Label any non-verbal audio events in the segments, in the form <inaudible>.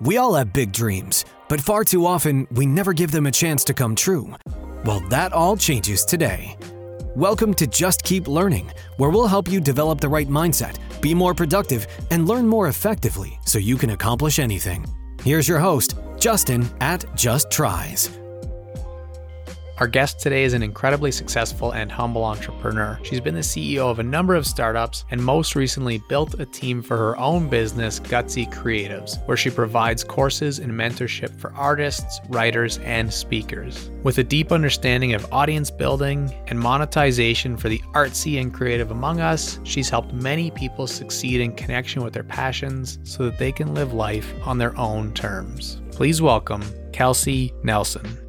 We all have big dreams, but far too often we never give them a chance to come true. Well, that all changes today. Welcome to Just Keep Learning, where we'll help you develop the right mindset, be more productive, and learn more effectively so you can accomplish anything. Here's your host, Justin at Just Tries. Our guest today is an incredibly successful and humble entrepreneur. She's been the CEO of a number of startups and most recently built a team for her own business, Gutsy Creatives, where she provides courses and mentorship for artists, writers, and speakers. With a deep understanding of audience building and monetization for the artsy and creative among us, she's helped many people succeed in connection with their passions so that they can live life on their own terms. Please welcome Kelsye Nelson.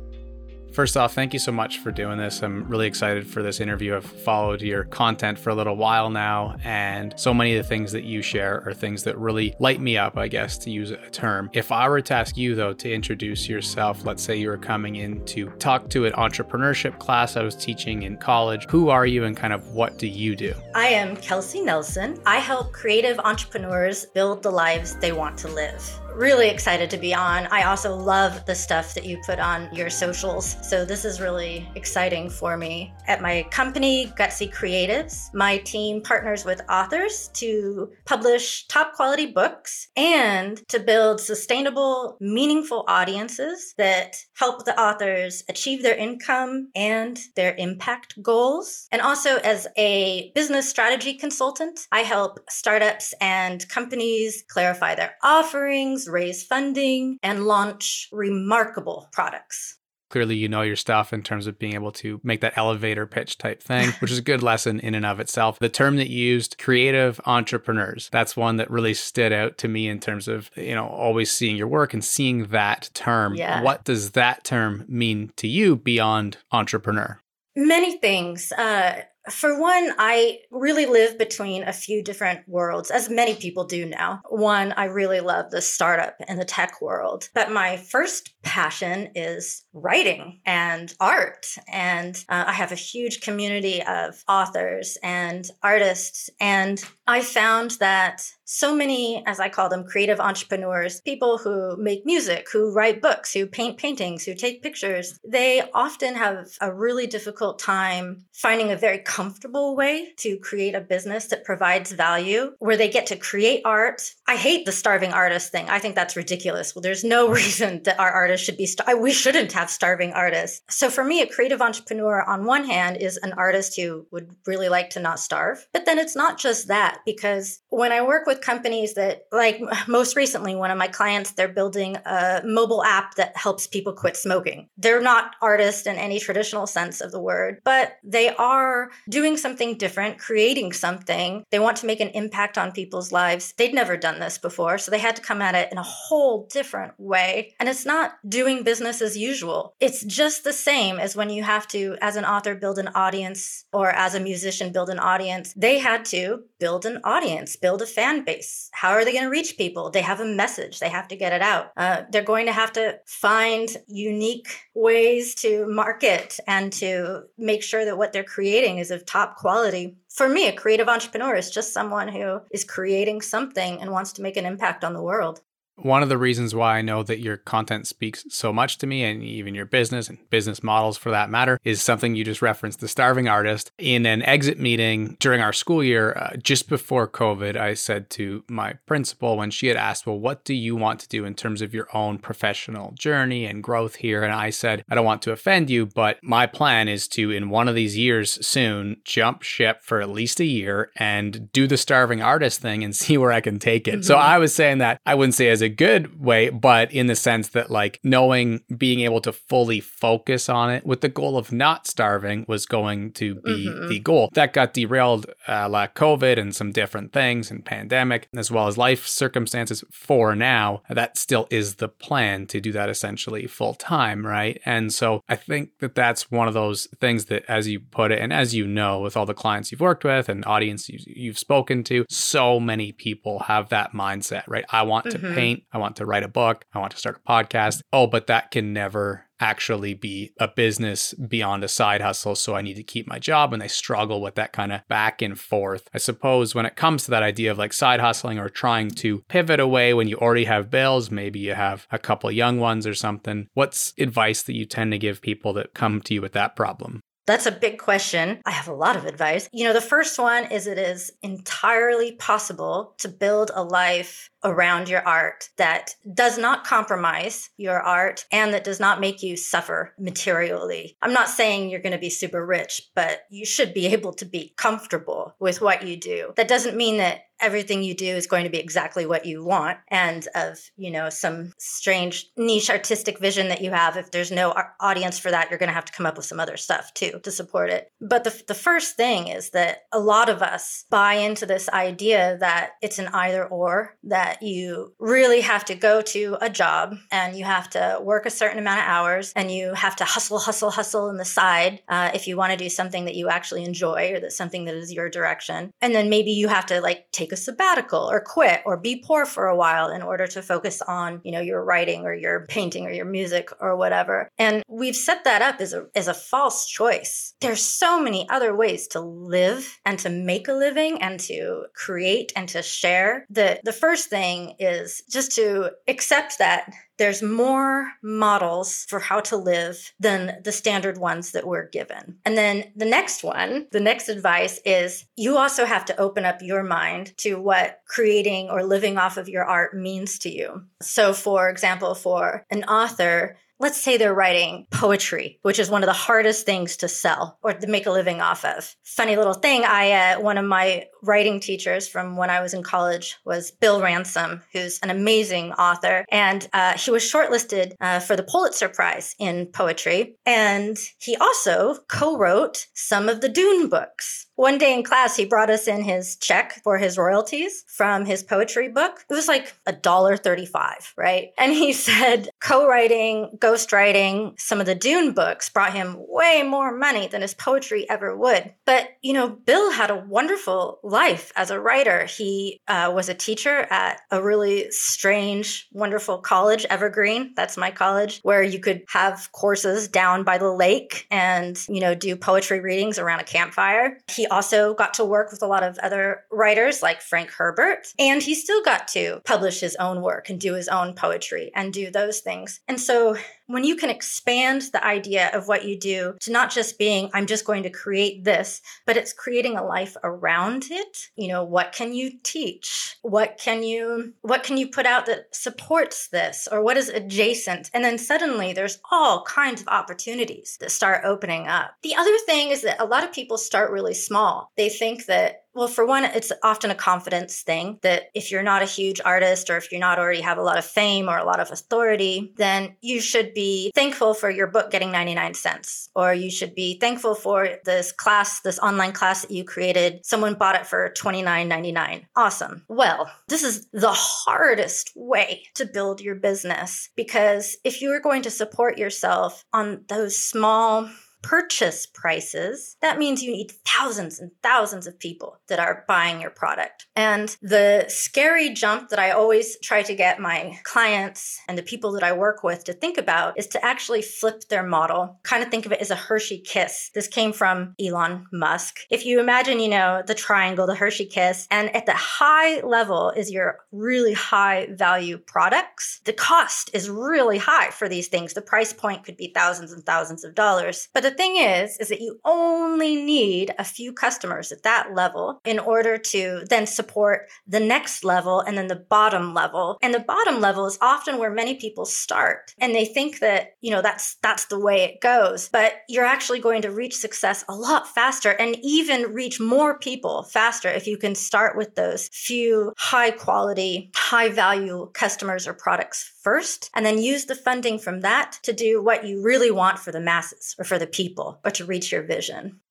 First off, thank you so much for doing this. I'm really excited for this interview. I've followed your content for a little while now, and so many of the things that you share are things that really light me up, I guess, to use a term. If I were to ask you, though, to introduce yourself, let's say you were coming in to talk to an entrepreneurship class I was teaching in college, who are you and kind of what do you do? I am Kelsye Nelson. I help creative entrepreneurs build the lives they want to live really excited to be on. I also love the stuff that you put on your socials. So this is really exciting for me. At my company, Gutsy Creatives, my team partners with authors to publish top quality books and to build sustainable, meaningful audiences that help the authors achieve their income and their impact goals. And also as a business strategy consultant, I help startups and companies clarify their offerings raise funding, and launch remarkable products clearly you know your stuff in terms of being able to make that elevator pitch type thing, which is a good lesson in and of itself. The term that you used, creative entrepreneurs, that's one that really stood out to me in terms of, you know, always seeing your work and seeing that term. Yeah. What does that term mean to you beyond entrepreneur? Many things. Uh, for one, I really live between a few different worlds, as many people do now. One, I really love the startup and the tech world. But my first passion is writing and art. And uh, I have a huge community of authors and artists. And I found that so many, as I call them, creative entrepreneurs, people who make music, who write books, who paint paintings, who take pictures, they often have a really difficult time finding a very comfortable way to create a business that provides value where they get to create art. I hate the starving artist thing. I think that's ridiculous. Well, there's no <laughs> reason that our artists should be, star- we shouldn't have starving artists. So for me, a creative entrepreneur on one hand is an artist who would really like to not starve. But then it's not just that because when I work with with companies that, like most recently, one of my clients, they're building a mobile app that helps people quit smoking. They're not artists in any traditional sense of the word, but they are doing something different, creating something. They want to make an impact on people's lives. They'd never done this before, so they had to come at it in a whole different way. And it's not doing business as usual. It's just the same as when you have to, as an author, build an audience or as a musician, build an audience. They had to build an audience, build a fan base. How are they going to reach people? They have a message, they have to get it out. Uh, they're going to have to find unique ways to market and to make sure that what they're creating is of top quality. For me, a creative entrepreneur is just someone who is creating something and wants to make an impact on the world. One of the reasons why I know that your content speaks so much to me and even your business and business models for that matter is something you just referenced the starving artist. In an exit meeting during our school year, uh, just before COVID, I said to my principal when she had asked, Well, what do you want to do in terms of your own professional journey and growth here? And I said, I don't want to offend you, but my plan is to, in one of these years soon, jump ship for at least a year and do the starving artist thing and <laughs> see where I can take it. Mm-hmm. So I was saying that I wouldn't say as a good way, but in the sense that like knowing being able to fully focus on it with the goal of not starving was going to be mm-hmm. the goal. That got derailed uh, like COVID and some different things and pandemic, as well as life circumstances for now. That still is the plan to do that essentially full time, right? And so I think that that's one of those things that, as you put it, and as you know, with all the clients you've worked with and audience you've spoken to, so many people have that mindset, right? I want to mm-hmm. paint paint. I want to write a book. I want to start a podcast. Oh, but that can never actually be a business beyond a side hustle. So I need to keep my job. And they struggle with that kind of back and forth. I suppose when it comes to that idea of like side hustling or trying to pivot away when you already have bills, maybe you have a couple young ones or something, what's advice that you tend to give people that come to you with that problem? That's a big question. I have a lot of advice. You know, the first one is it is entirely possible to build a life around your art that does not compromise your art and that does not make you suffer materially. I'm not saying you're going to be super rich, but you should be <laughs> able to be comfortable with what you do. That doesn't mean that everything you do is going to be exactly what you want and of you know some strange niche artistic vision that you have if there's no audience for that you're going to have to come up with some other stuff too to support it but the, the first thing is that a lot of us buy into this idea that it's an either or that you really have to go to a job and you have to work a certain amount of hours and you have to hustle, hustle, hustle in the side uh, if you want to do something that you actually enjoy or that's something that is your direction. And then maybe you have to like take a sabbatical or quit or be poor for a while in order to focus on, you know, your writing or your painting or your music or whatever. And we've set that up as a, as a false choice. There's so many other ways to live and to make a living and to create and to share. The, the first thing is just to accept that there's more models for how to live than the standard ones that we're given. And then the next one, the next advice is you also have to open up your mind to what creating or living off of your art means to you. So, for example, for an author, let's say they're writing poetry, which is one of the hardest things to sell or to make a living off of. Funny little thing, I uh, one of my writing teachers from when I was in college was Bill Ransom, who's an amazing author, and uh, he was shortlisted uh, for the Pulitzer Prize in poetry, and he also co-wrote some of the Dune books. One day in class, he brought us in his check for his royalties from his poetry book. It was like a dollar thirty-five, right? And he <laughs> said co-writing, ghostwriting some of the Dune books brought him way more money than his poetry ever would. But you know, Bill had a wonderful life as a writer. He uh, was a teacher at a really strange, wonderful college, Evergreen. That's my college, where you could have courses down by the lake and you know do poetry readings around a campfire. He also got to work with a lot of other writers like Frank Herbert, and he still got to publish his own work and do his own poetry and do those things. And so when you can expand the idea of what you do to not just being, I'm just going to create this, but it's creating a life around it. You know, what can you teach? What can you, what can you put out that supports this or what is adjacent? And then suddenly there's all kinds of opportunities that start opening up. The other thing is that a lot of people start really small. They think that well, for one, it's often a confidence thing that if you're not a huge artist or if you're not already have a lot of fame or a lot of authority, then you should be thankful for your book getting 99 cents. Or you should be thankful for this class, this online class that you created. Someone bought it for $29.99. Awesome. Well, this is the hardest way to build your business because if you are going to support yourself on those small purchase prices, that means you need thousands and thousands of people that are buying your product. And the scary jump that I always try to get my clients and the people that I work with to think about is to actually flip their model. Kind of think of it as a Hershey kiss. This came from Elon Musk. If you imagine, you know, the triangle, the Hershey kiss, and at the high level is your really high value products, the cost is really high for these things. The price point could be thousands and thousands of dollars. But the thing is, is that you only need a few customers at that level in order to then support the next level and then the bottom level. And the bottom level is often where many people start. And they think that, you know, that's that's the way it goes. But you're actually going to reach success a lot faster and even reach more people faster if you can start with those few high quality, high value customers or products first and then use the funding from that to do what you really want for the masses or for the people or to reach your vision.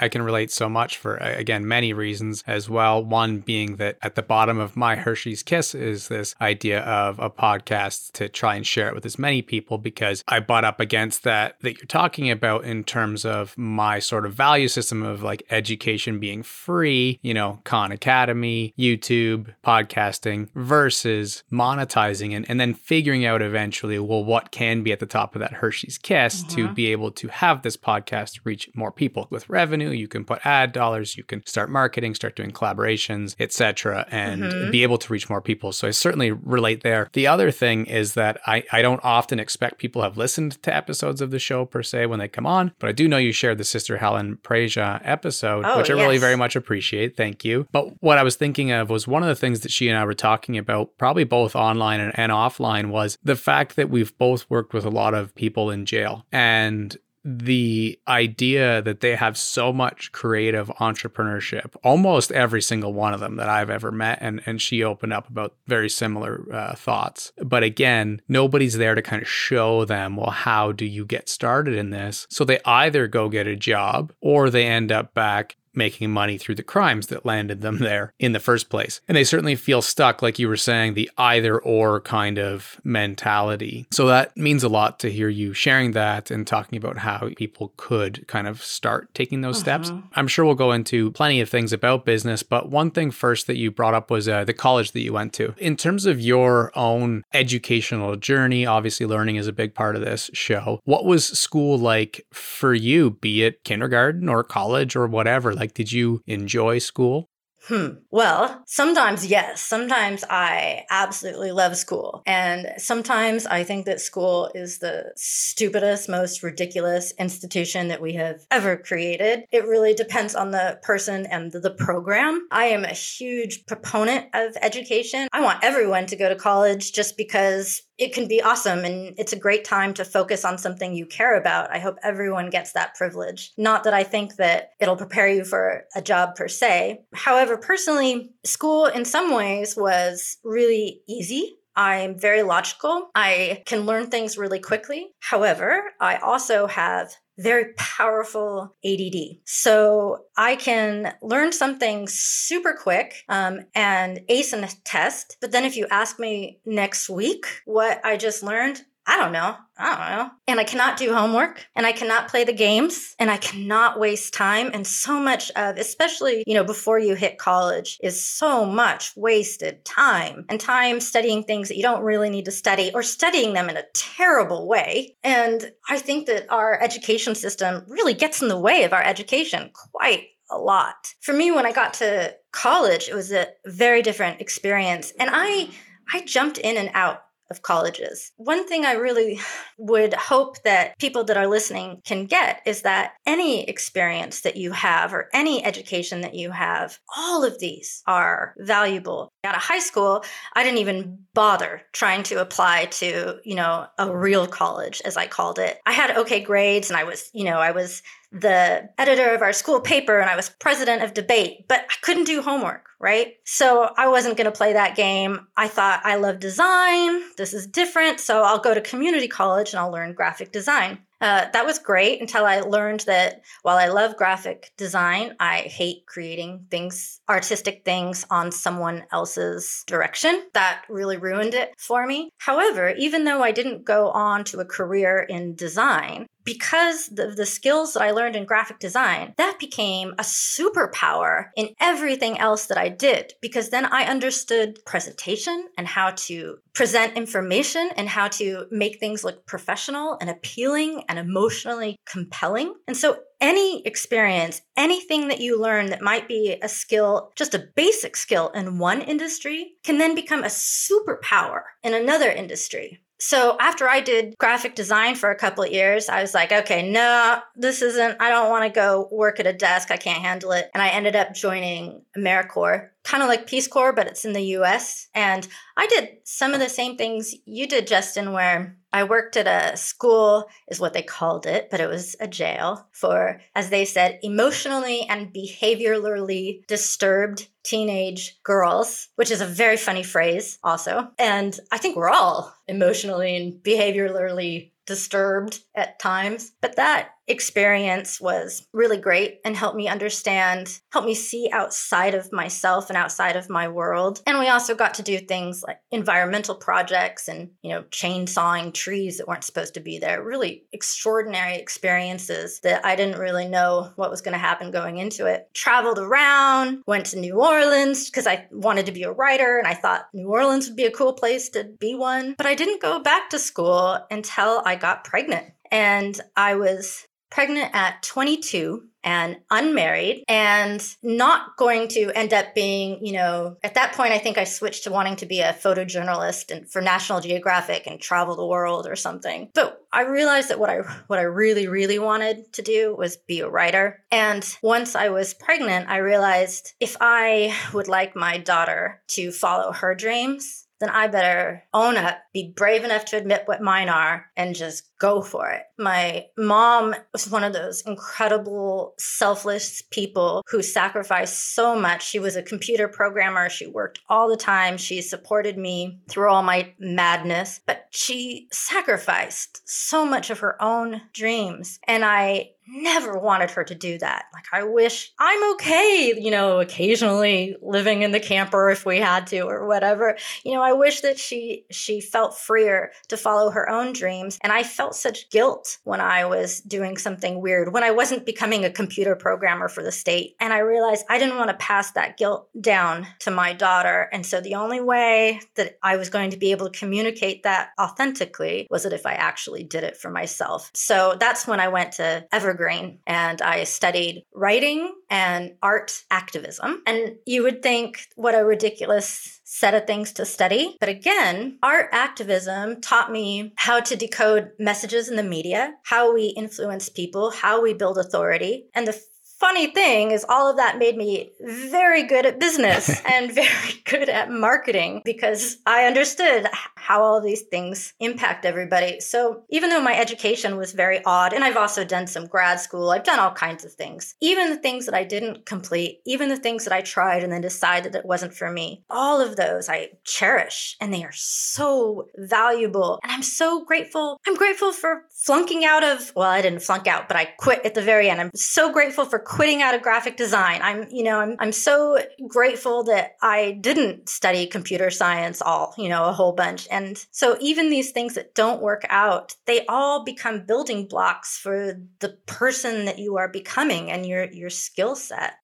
I can relate so much for, again, many reasons as well. One being that at the bottom of my Hershey's Kiss is this idea of a podcast to try and share it with as many people because I butt up against that that you're talking about in terms of my sort of value system of like education being free, you know, Khan Academy, YouTube, podcasting versus monetizing and, and then figuring out eventually, well, what can be at the top of that Hershey's Kiss mm-hmm. to be able to have this podcast reach more people with revenue. You can put ad dollars, you can start marketing, start doing collaborations, etc., and mm-hmm. be able to reach more people. So I certainly relate there. The other thing is that I, I don't often expect people have listened to episodes of the show per se when they come on, but I do know you shared the Sister Helen Prejean episode, oh, which I yes. really very much appreciate. Thank you. But what I was thinking of was one of the things that she and I were talking about, probably both online and, and offline, was the fact that we've both worked with a lot of people in jail. And the idea that they have so much creative entrepreneurship almost every single one of them that i've ever met and, and she opened up about very similar uh, thoughts. But again nobody's there to kind of show them well how do you get started in this? So they either go get a job or they end up back making money through the crimes that landed them there in the first place. And they certainly feel stuck, like you were saying, the either or kind of mentality. So that means a lot to hear you sharing that and talking about how people could kind of start taking those uh-huh. steps. I'm sure we'll go into plenty of things about business, but one thing first that you brought up was uh, the college that you went to. In terms of your own educational journey, obviously learning is a big part of this show. What was school like for you, be it kindergarten or college or whatever? Like, did you enjoy school? Hmm. Well, sometimes yes. Sometimes I absolutely love school. And sometimes I think that school is the stupidest, most ridiculous institution that we have ever created. It really depends on the person and the program. I am a huge proponent of education. I want everyone to go to college just because it can be awesome and it's a great time to focus on something you care about. I hope everyone gets that privilege. Not that I think that it'll prepare you for a job per se. However, personally, school in some ways was really easy. I'm very logical. I can learn things really quickly. However, I also have very powerful ADD. So I can learn something super quick um, and ace a test. But then if you ask me next week what I just learned, I don't know. I don't know. And I cannot do homework and I cannot play the games and I cannot waste time. And so much of, especially, you know, before you hit college, is so much wasted time and time studying things that you don't really need to study or studying them in a terrible way. And I think that our education system really gets in the way of our education quite a lot. For me, when I got to college, it was a very different experience. And I, I jumped in and out of colleges. One thing I really would hope that people that are listening can get is that any experience that you have or any education that you have, all of these are valuable. Out of high school, I didn't even bother trying to apply to, you know, a real college as I called it. I had okay grades and I was, you know, I was the editor of our school paper and I was president of debate, but I couldn't do homework, right? So I wasn't going to play that game. I thought I love design. This is different. So I'll go to community college and I'll learn graphic design. Uh, that was great until I learned that while I love graphic design, I hate creating things, artistic things on someone else's direction. That really ruined it for me. However, even though I didn't go on to a career in design, because the, the skills that I learned in graphic design, that became a superpower in everything else that I did. Because then I understood presentation and how to present information and how to make things look professional and appealing and emotionally compelling. And so any experience, anything that you learn that might be a skill, just a basic skill in one industry, can then become a superpower in another industry. So after I did graphic design for a couple of years, I was like, okay, no, this isn't, I don't want to go work at a desk. I can't handle it. And I ended up joining AmeriCorps kind of like Peace Corps, but it's in the US. And I did some of the same things you did, Justin, where I worked at a school, is what they called it, but it was a jail for, as they said, emotionally and behaviorally disturbed teenage girls, which is a very funny phrase, also. And I think we're all emotionally and behaviorally disturbed at times. But that experience was really great and helped me understand, helped me see outside of myself and outside of my world. And we also got to do things like environmental projects and, you know, chainsawing trees that weren't supposed to be there. Really extraordinary experiences that I didn't really know what was going to happen going into it. Traveled around, went to New Orleans because I wanted to be a writer and I thought New Orleans would be a cool place to be one. But I didn't go back to school until I got pregnant. And I was pregnant at 22 and unmarried and not going to end up being, you know, at that point, I think I switched to wanting to be a photojournalist and for National Geographic and travel the world or something. But I realized that what I what I really really wanted to do was be a writer. And once I was pregnant, I realized if I would like my daughter to follow her dreams, then I better own up, be brave enough to admit what mine are, and just go for it. My mom was one of those incredible, selfless people who sacrificed so much. She was a computer programmer. She worked all the time. She supported me through all my madness, but she sacrificed so much of her own dreams. And I never wanted her to do that. Like, I wish I'm okay, you know, occasionally living in the camper if we had to or whatever. You know, I wish that she she felt freer to follow her own dreams. And I felt such guilt when I was doing something weird, when I wasn't becoming a computer programmer for the state. And I realized I didn't want to pass that guilt down to my daughter. And so the only way that I was going to be able to communicate that authentically was that if I actually did it for myself. So that's when I went to Evergreen and I studied writing and art activism. And you would think, what a ridiculous set of things to study. But again, art activism taught me how to decode messages in the media, how we influence people, how we build authority. And the funny thing is all of that made me very good at business <laughs> and very good at marketing because I understood how all these things impact everybody. So even though my education was very odd, and I've also done some grad school, I've done all kinds of things, even the things that I didn't complete, even the things that I tried and then decided that it wasn't for me, all of those I cherish and they are so valuable. And I'm so grateful. I'm grateful for flunking out of, well, I didn't flunk out, but I quit at the very end. I'm so grateful for quitting out of graphic design. I'm, you know, I'm, I'm so grateful that I didn't study computer science all, you know, a whole bunch. And so even these things that don't work out, they all become building blocks for the person that you are becoming and your, your skill set.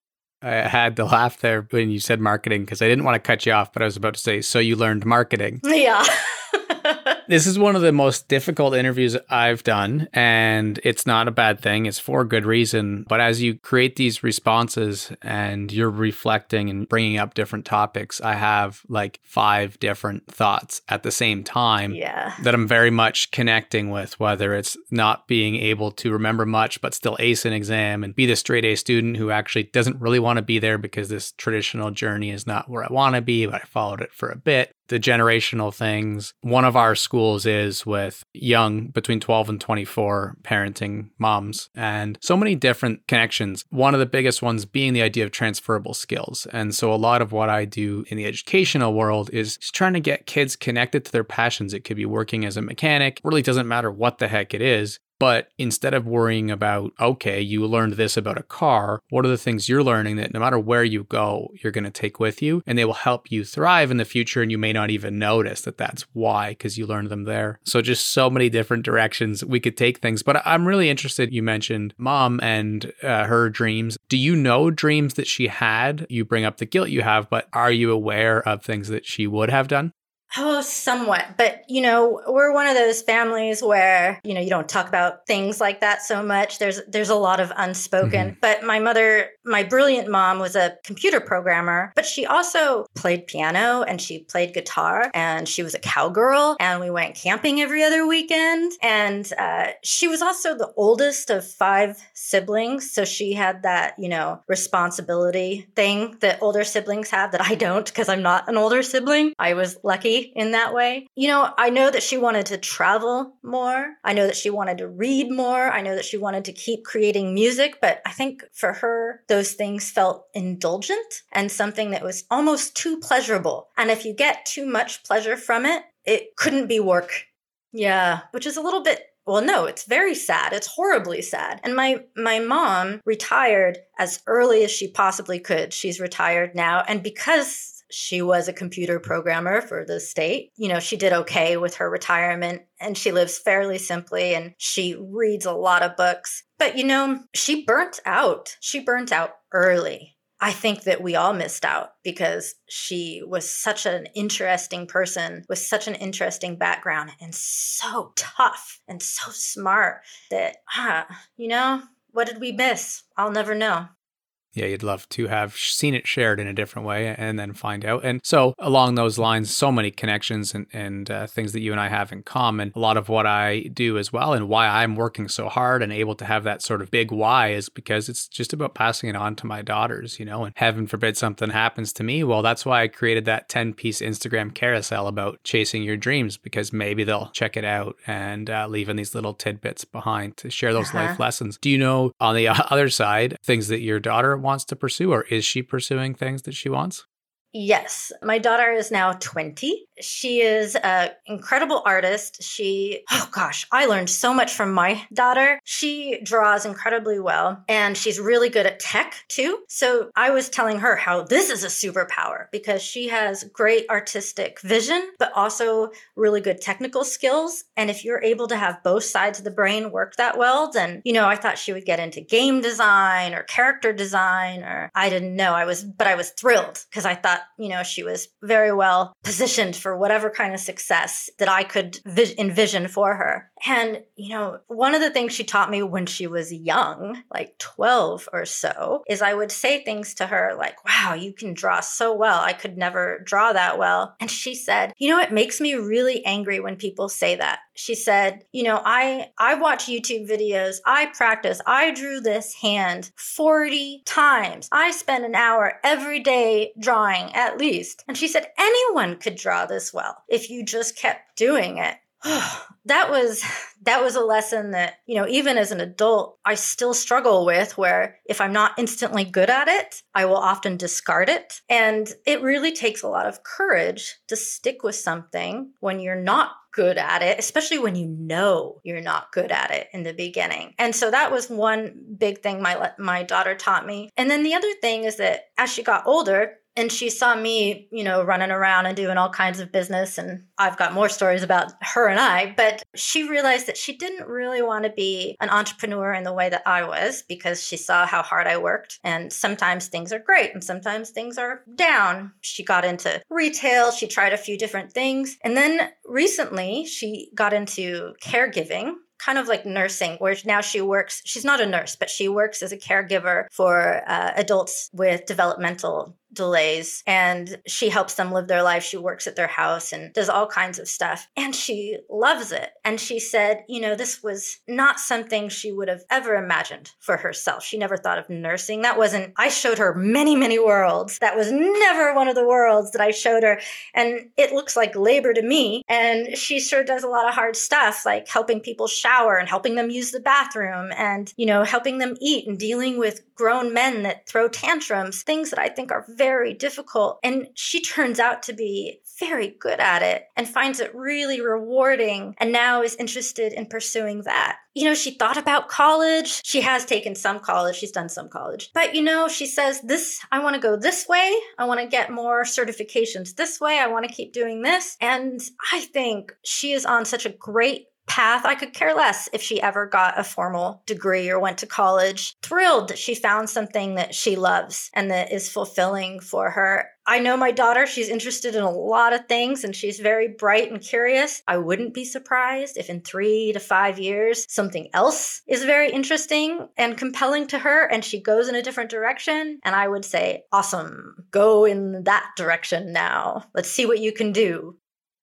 I had to laugh there when you said marketing because I didn't want to cut you off, but I was about to say, so you learned marketing. Yeah. <laughs> this is one of the most difficult interviews I've done, and it's not a bad thing. It's for good reason. But as you create these responses and you're reflecting and bringing up different topics, I have like five different thoughts at the same time yeah. that I'm very much connecting with, whether it's not being able to remember much, but still ace an exam and be the straight A student who actually doesn't really want to be there because this traditional journey is not where I want to be, but I followed it for a bit the generational things. One of our schools is with young, between 12 and 24 parenting moms, and so many different connections. One of the biggest ones being the idea of transferable skills. And so, a lot of what I do in the educational world is trying to get kids connected to their passions. It could be working as a mechanic, really doesn't matter what the heck it is. But instead of worrying about, okay, you learned this about a car, what are the things you're learning that no matter where you go, you're going to take with you and they will help you thrive in the future and you may not even notice that that's why because you learned them there. So just so many different directions we could take things. But I'm really interested you mentioned mom and uh, her dreams. Do you know dreams that she had? You bring up the guilt you have, but are you aware of things that she would have done? Oh, somewhat. But, you know, we're one of those families where, you know, you don't talk about things like that so much. There's there's a lot of unspoken. Mm-hmm. But my mother, my brilliant mom was a computer programmer, but she also played piano and she played guitar and she was a cowgirl and we went camping every other weekend. And uh, she was also the oldest of five siblings. So she had that, you know, responsibility thing that older siblings have that I don't because I'm not an older sibling. I was lucky in that way. You know, I know that she wanted to travel more. I know that she wanted to read more. I know that she wanted to keep creating music, but I think for her, those things felt indulgent and something that was almost too pleasurable. And if you get too much pleasure from it, it couldn't be work. Yeah, which is a little bit well, no, it's very sad. It's horribly sad. And my my mom retired as early as she possibly could. She's retired now, and because she was a computer programmer for the state. You know, she did okay with her retirement and she lives fairly simply and she reads a lot of books. But, you know, she burnt out. She burnt out early. I think that we all missed out because she was such an interesting person with such an interesting background and so tough and so smart that, you know, what did we miss? I'll never know yeah, you'd love to have seen it shared in a different way and then find out. And so, along those lines, so many connections and, and uh, things that you and I have in common. A lot of what I do as well, and why I'm working so hard and able to have that sort of big why is because it's just about passing it on to my daughters, you know, and heaven forbid something happens to me. Well, that's why I created that 10 piece Instagram carousel about chasing your dreams because maybe they'll check it out and uh, leaving these little tidbits behind to share those uh-huh. life lessons. Do you know on the <laughs> other side, things that your daughter wants to pursue, or is she pursuing things that she wants? Yes, my daughter is now 20 she is an incredible artist. She, oh gosh, I learned so much from my daughter. She draws incredibly well and she's really good at tech too. So I was telling her how this is a superpower because she has great artistic vision, but also really good technical skills. And if you're able to have both sides of the brain work that well, then, you know, I thought she would get into game design or character design or I didn't know. I was, but I was thrilled because I thought, you know, she was very well positioned for whatever kind of success that I could vi- envision for her. And, you know, one of the things she taught me when she was young, like 12 or so, is I would say things to her like, wow, you can draw so well. I could never draw that well. And she said, you know, it makes me really angry when people say that. She said, you know, I I watch YouTube videos, I practice, I drew this hand 40 times. I spend an hour every day drawing at least. And she said anyone could draw this well if you just kept doing it. <sighs> that was that was a lesson that you know even as an adult i still struggle with where if i'm not instantly good at it i will often discard it. And it really takes a lot of courage to stick with something when you're not good at it especially when you know you're not good at it in the beginning. And so that was one big thing my my daughter taught me. And then the other thing is that as she got older and she saw me, you know, running around and doing all kinds of business. And I've got more stories about her and I, but she realized that she didn't really want to be an entrepreneur in the way that I was because she saw how hard I worked. And sometimes things are great and sometimes things are down. She got into retail, she tried a few different things. And then recently she got into caregiving kind of like nursing, where now she works, she's not a nurse, but she works as a caregiver for uh, adults with developmental delays and she helps them live their life. She works at their house and does all kinds of stuff. And she loves it. And she said, you know, this was not something she would have ever imagined for herself. She never thought of nursing. That wasn't, I showed her many, many worlds. That was never one of the worlds that I showed her. And it looks like labor to me. And she sure does a lot of hard stuff, like helping people shower and helping them use the bathroom and, you know, helping them eat and dealing with grown men that throw tantrums, things that I think are very difficult. And she turns out to be very good at it and finds it really rewarding and now is interested in pursuing that. You know, she thought about college. She has taken some college, she's done some college. But you know, she says, This, I want to go this way. I want to get more certifications this way. I want to keep doing this. And I think she is on such a great path. I could care less if she ever got a formal degree or went to college. Thrilled that she found something that she loves and that is fulfilling for her. I know my daughter, she's interested in a lot of things and she's very bright and curious. I wouldn't be surprised if in three to five years something else is very interesting and compelling to her and she goes in a different direction. And I would say, awesome, go in that direction now. Let's see what you can do.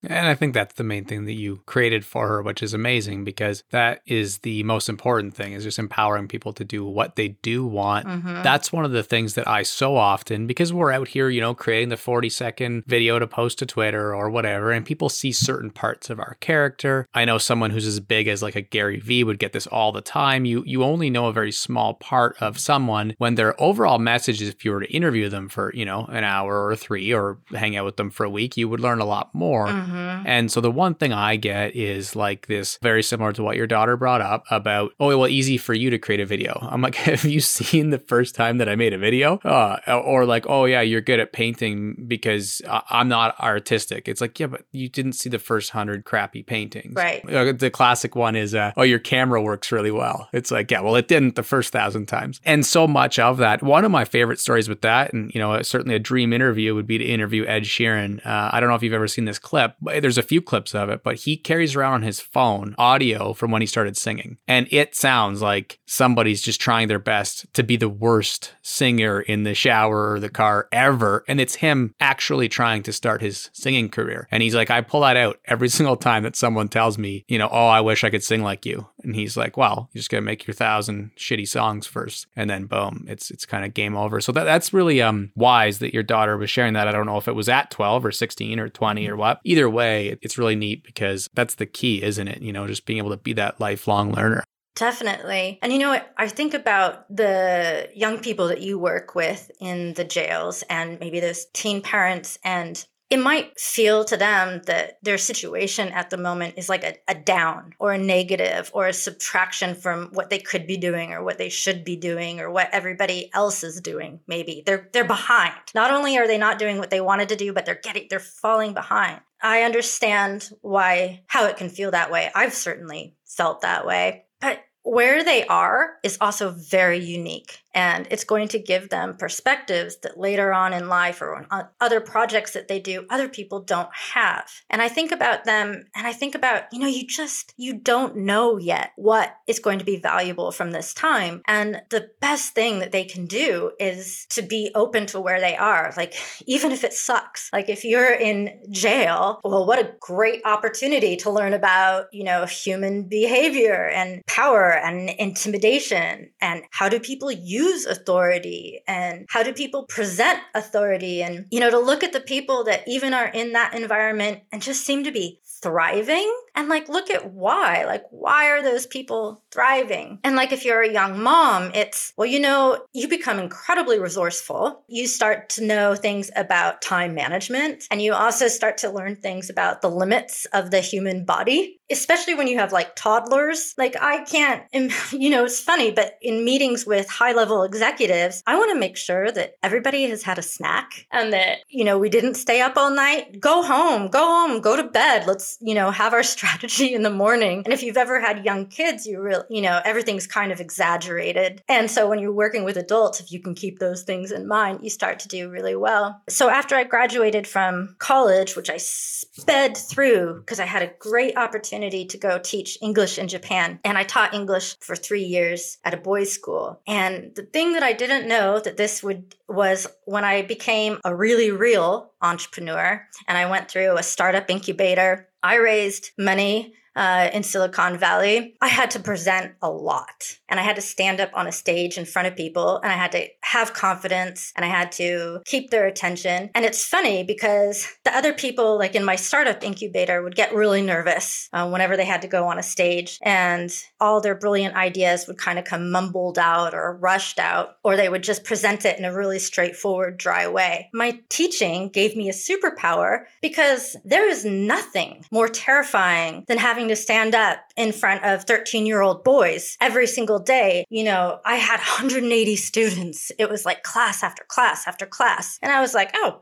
And I think that's the main thing that you created for her, which is amazing because that is the most important thing is just empowering people to do what they do want. Mm-hmm. That's one of the things that I so often, because we're out here, you know, creating the 40 second video to post to Twitter or whatever, and people see certain parts of our character. I know someone who's as big as like a Gary Vee would get this all the time. You you only know a very small part of someone when their overall message is if you were to interview them for, you know, an hour or three or hang out with them for a week, you would learn a lot more. Mm-hmm Mm-hmm. And so the one thing I get is like this very similar to what your daughter brought up about, oh, well, easy for you to create a video. I'm like, <laughs> have you seen the first time that I made a video? Uh, or like, oh, yeah, you're good at painting because I'm not artistic. It's like, yeah, but you didn't see the first hundred crappy paintings. Right. Uh, the classic one is, uh, oh, your camera works really well. It's like, yeah, well, it didn't the first thousand times. And so much of that. One of my favorite stories with that, and, you know, certainly a dream interview would be to interview Ed Sheeran. Uh, I don't know if you've ever seen this clip, there's a few clips of it, but he carries around on his phone audio from when he started singing. And it sounds like somebody's just trying their best to be the worst singer in the shower or the car ever. And it's him actually trying to start his singing career. And he's like, I pull that out every <laughs> single time that someone tells me, you know, oh, I wish I could sing like you. And he's like, well, you just got to make your thousand shitty songs first. And then boom, it's, it's kind of game over. So that, that's really um, wise that your daughter was sharing that. I don't know if it was at 12 or 16 or 20 or what. Either way, it's really neat because that's the key, isn't it? You know, just being able to be that lifelong learner. Definitely. And you know what? I think about the young people that you work with in the jails and maybe those teen parents and it might feel to them that their situation at the moment is like a, a, down or a negative or a subtraction from what they could be doing or what they should be doing or what everybody else is doing maybe. They're they're behind. Not only are they not doing what they wanted to do but they're getting they're falling behind. I understand why how it can feel that way. I've certainly felt that way. But where they are is also very unique and it's going to give them perspectives that later on in life or on other projects that they do other people don't have. And i think about them and i think about you know you just you don't know yet what is going to be valuable from this time. And the best thing that they can do is to be open to where they are. Like even if it sucks like if you're in jail well what a great opportunity to learn about you know human behavior and power and intimidation. And how do people use use authority and how do people present authority and you know to look at the people that even are in that environment and just seem to be thriving and like look at why. Like why are those people thriving? And like if you're a young mom it's well you know you become incredibly resourceful. You start to know things about time management and you also start to learn things about the limits of the human body especially when you have like toddlers. Like i can't <laughs> you know it's funny but in meetings with high level executives i want to make sure that everybody has had a snack and that you know we didn't stay up all night. Go home go home go to bed. Let's you know have our strategy in the morning. And if you've ever had young kids you really you know everything's kind of exaggerated. And so when you're working with adults if you can keep those things in mind you start to do really well. So after i graduated from college which i sped through because i had a great opportunity to go teach english in japan and i taught english for three years at a boys school. And the thing that i didn't know that this would was when i became a really real entrepreneur and i went through a startup incubator. I raised money uh, in Silicon Valley, I had to present a lot and I had to stand up on a stage in front of people and I had to have confidence and I had to keep their attention. And it's funny because the other people, like in my startup incubator, would get really nervous uh, whenever they had to go on a stage and all their brilliant ideas would kind of come mumbled out or rushed out, or they would just present it in a really straightforward, dry way. My teaching gave me a superpower because there is nothing more terrifying than having having to stand up in front of 13 year old boys every single day. You know, I had <laughs> 180 students. It was like class after class after class. And I was like, oh,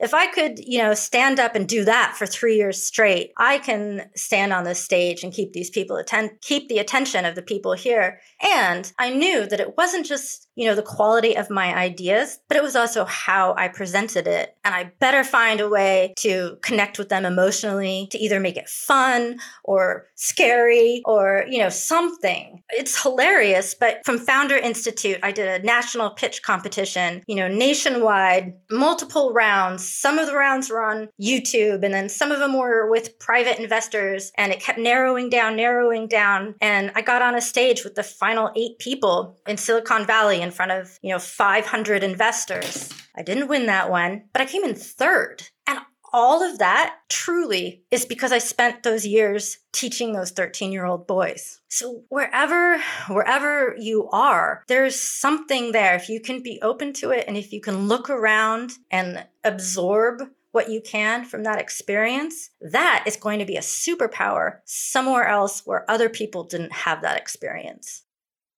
if I could, you know, stand up and do that for three years straight, I can stand on this stage and keep these people attend, keep the attention of the people here. And I knew that it wasn't just you know, the quality of my ideas, but it was also how I presented it. And I better find a way to connect with them emotionally to either make it fun or scary or, you know, something. It's hilarious. But from Founder Institute, I did a national pitch competition, you know, nationwide, multiple rounds. Some of the rounds were on YouTube and then some of them were with private investors. And it kept narrowing down, narrowing down. And I got on a stage with the final eight people in Silicon Valley in front of, you know, 500 investors. I didn't win that one, but I came in third. And all of that truly is because I spent those years teaching those 13 year old boys. So wherever, wherever you are, there's something there. If you can be open to it and if you can look around and absorb what you can from that experience, that is going to be a superpower somewhere else where other people didn't have that experience.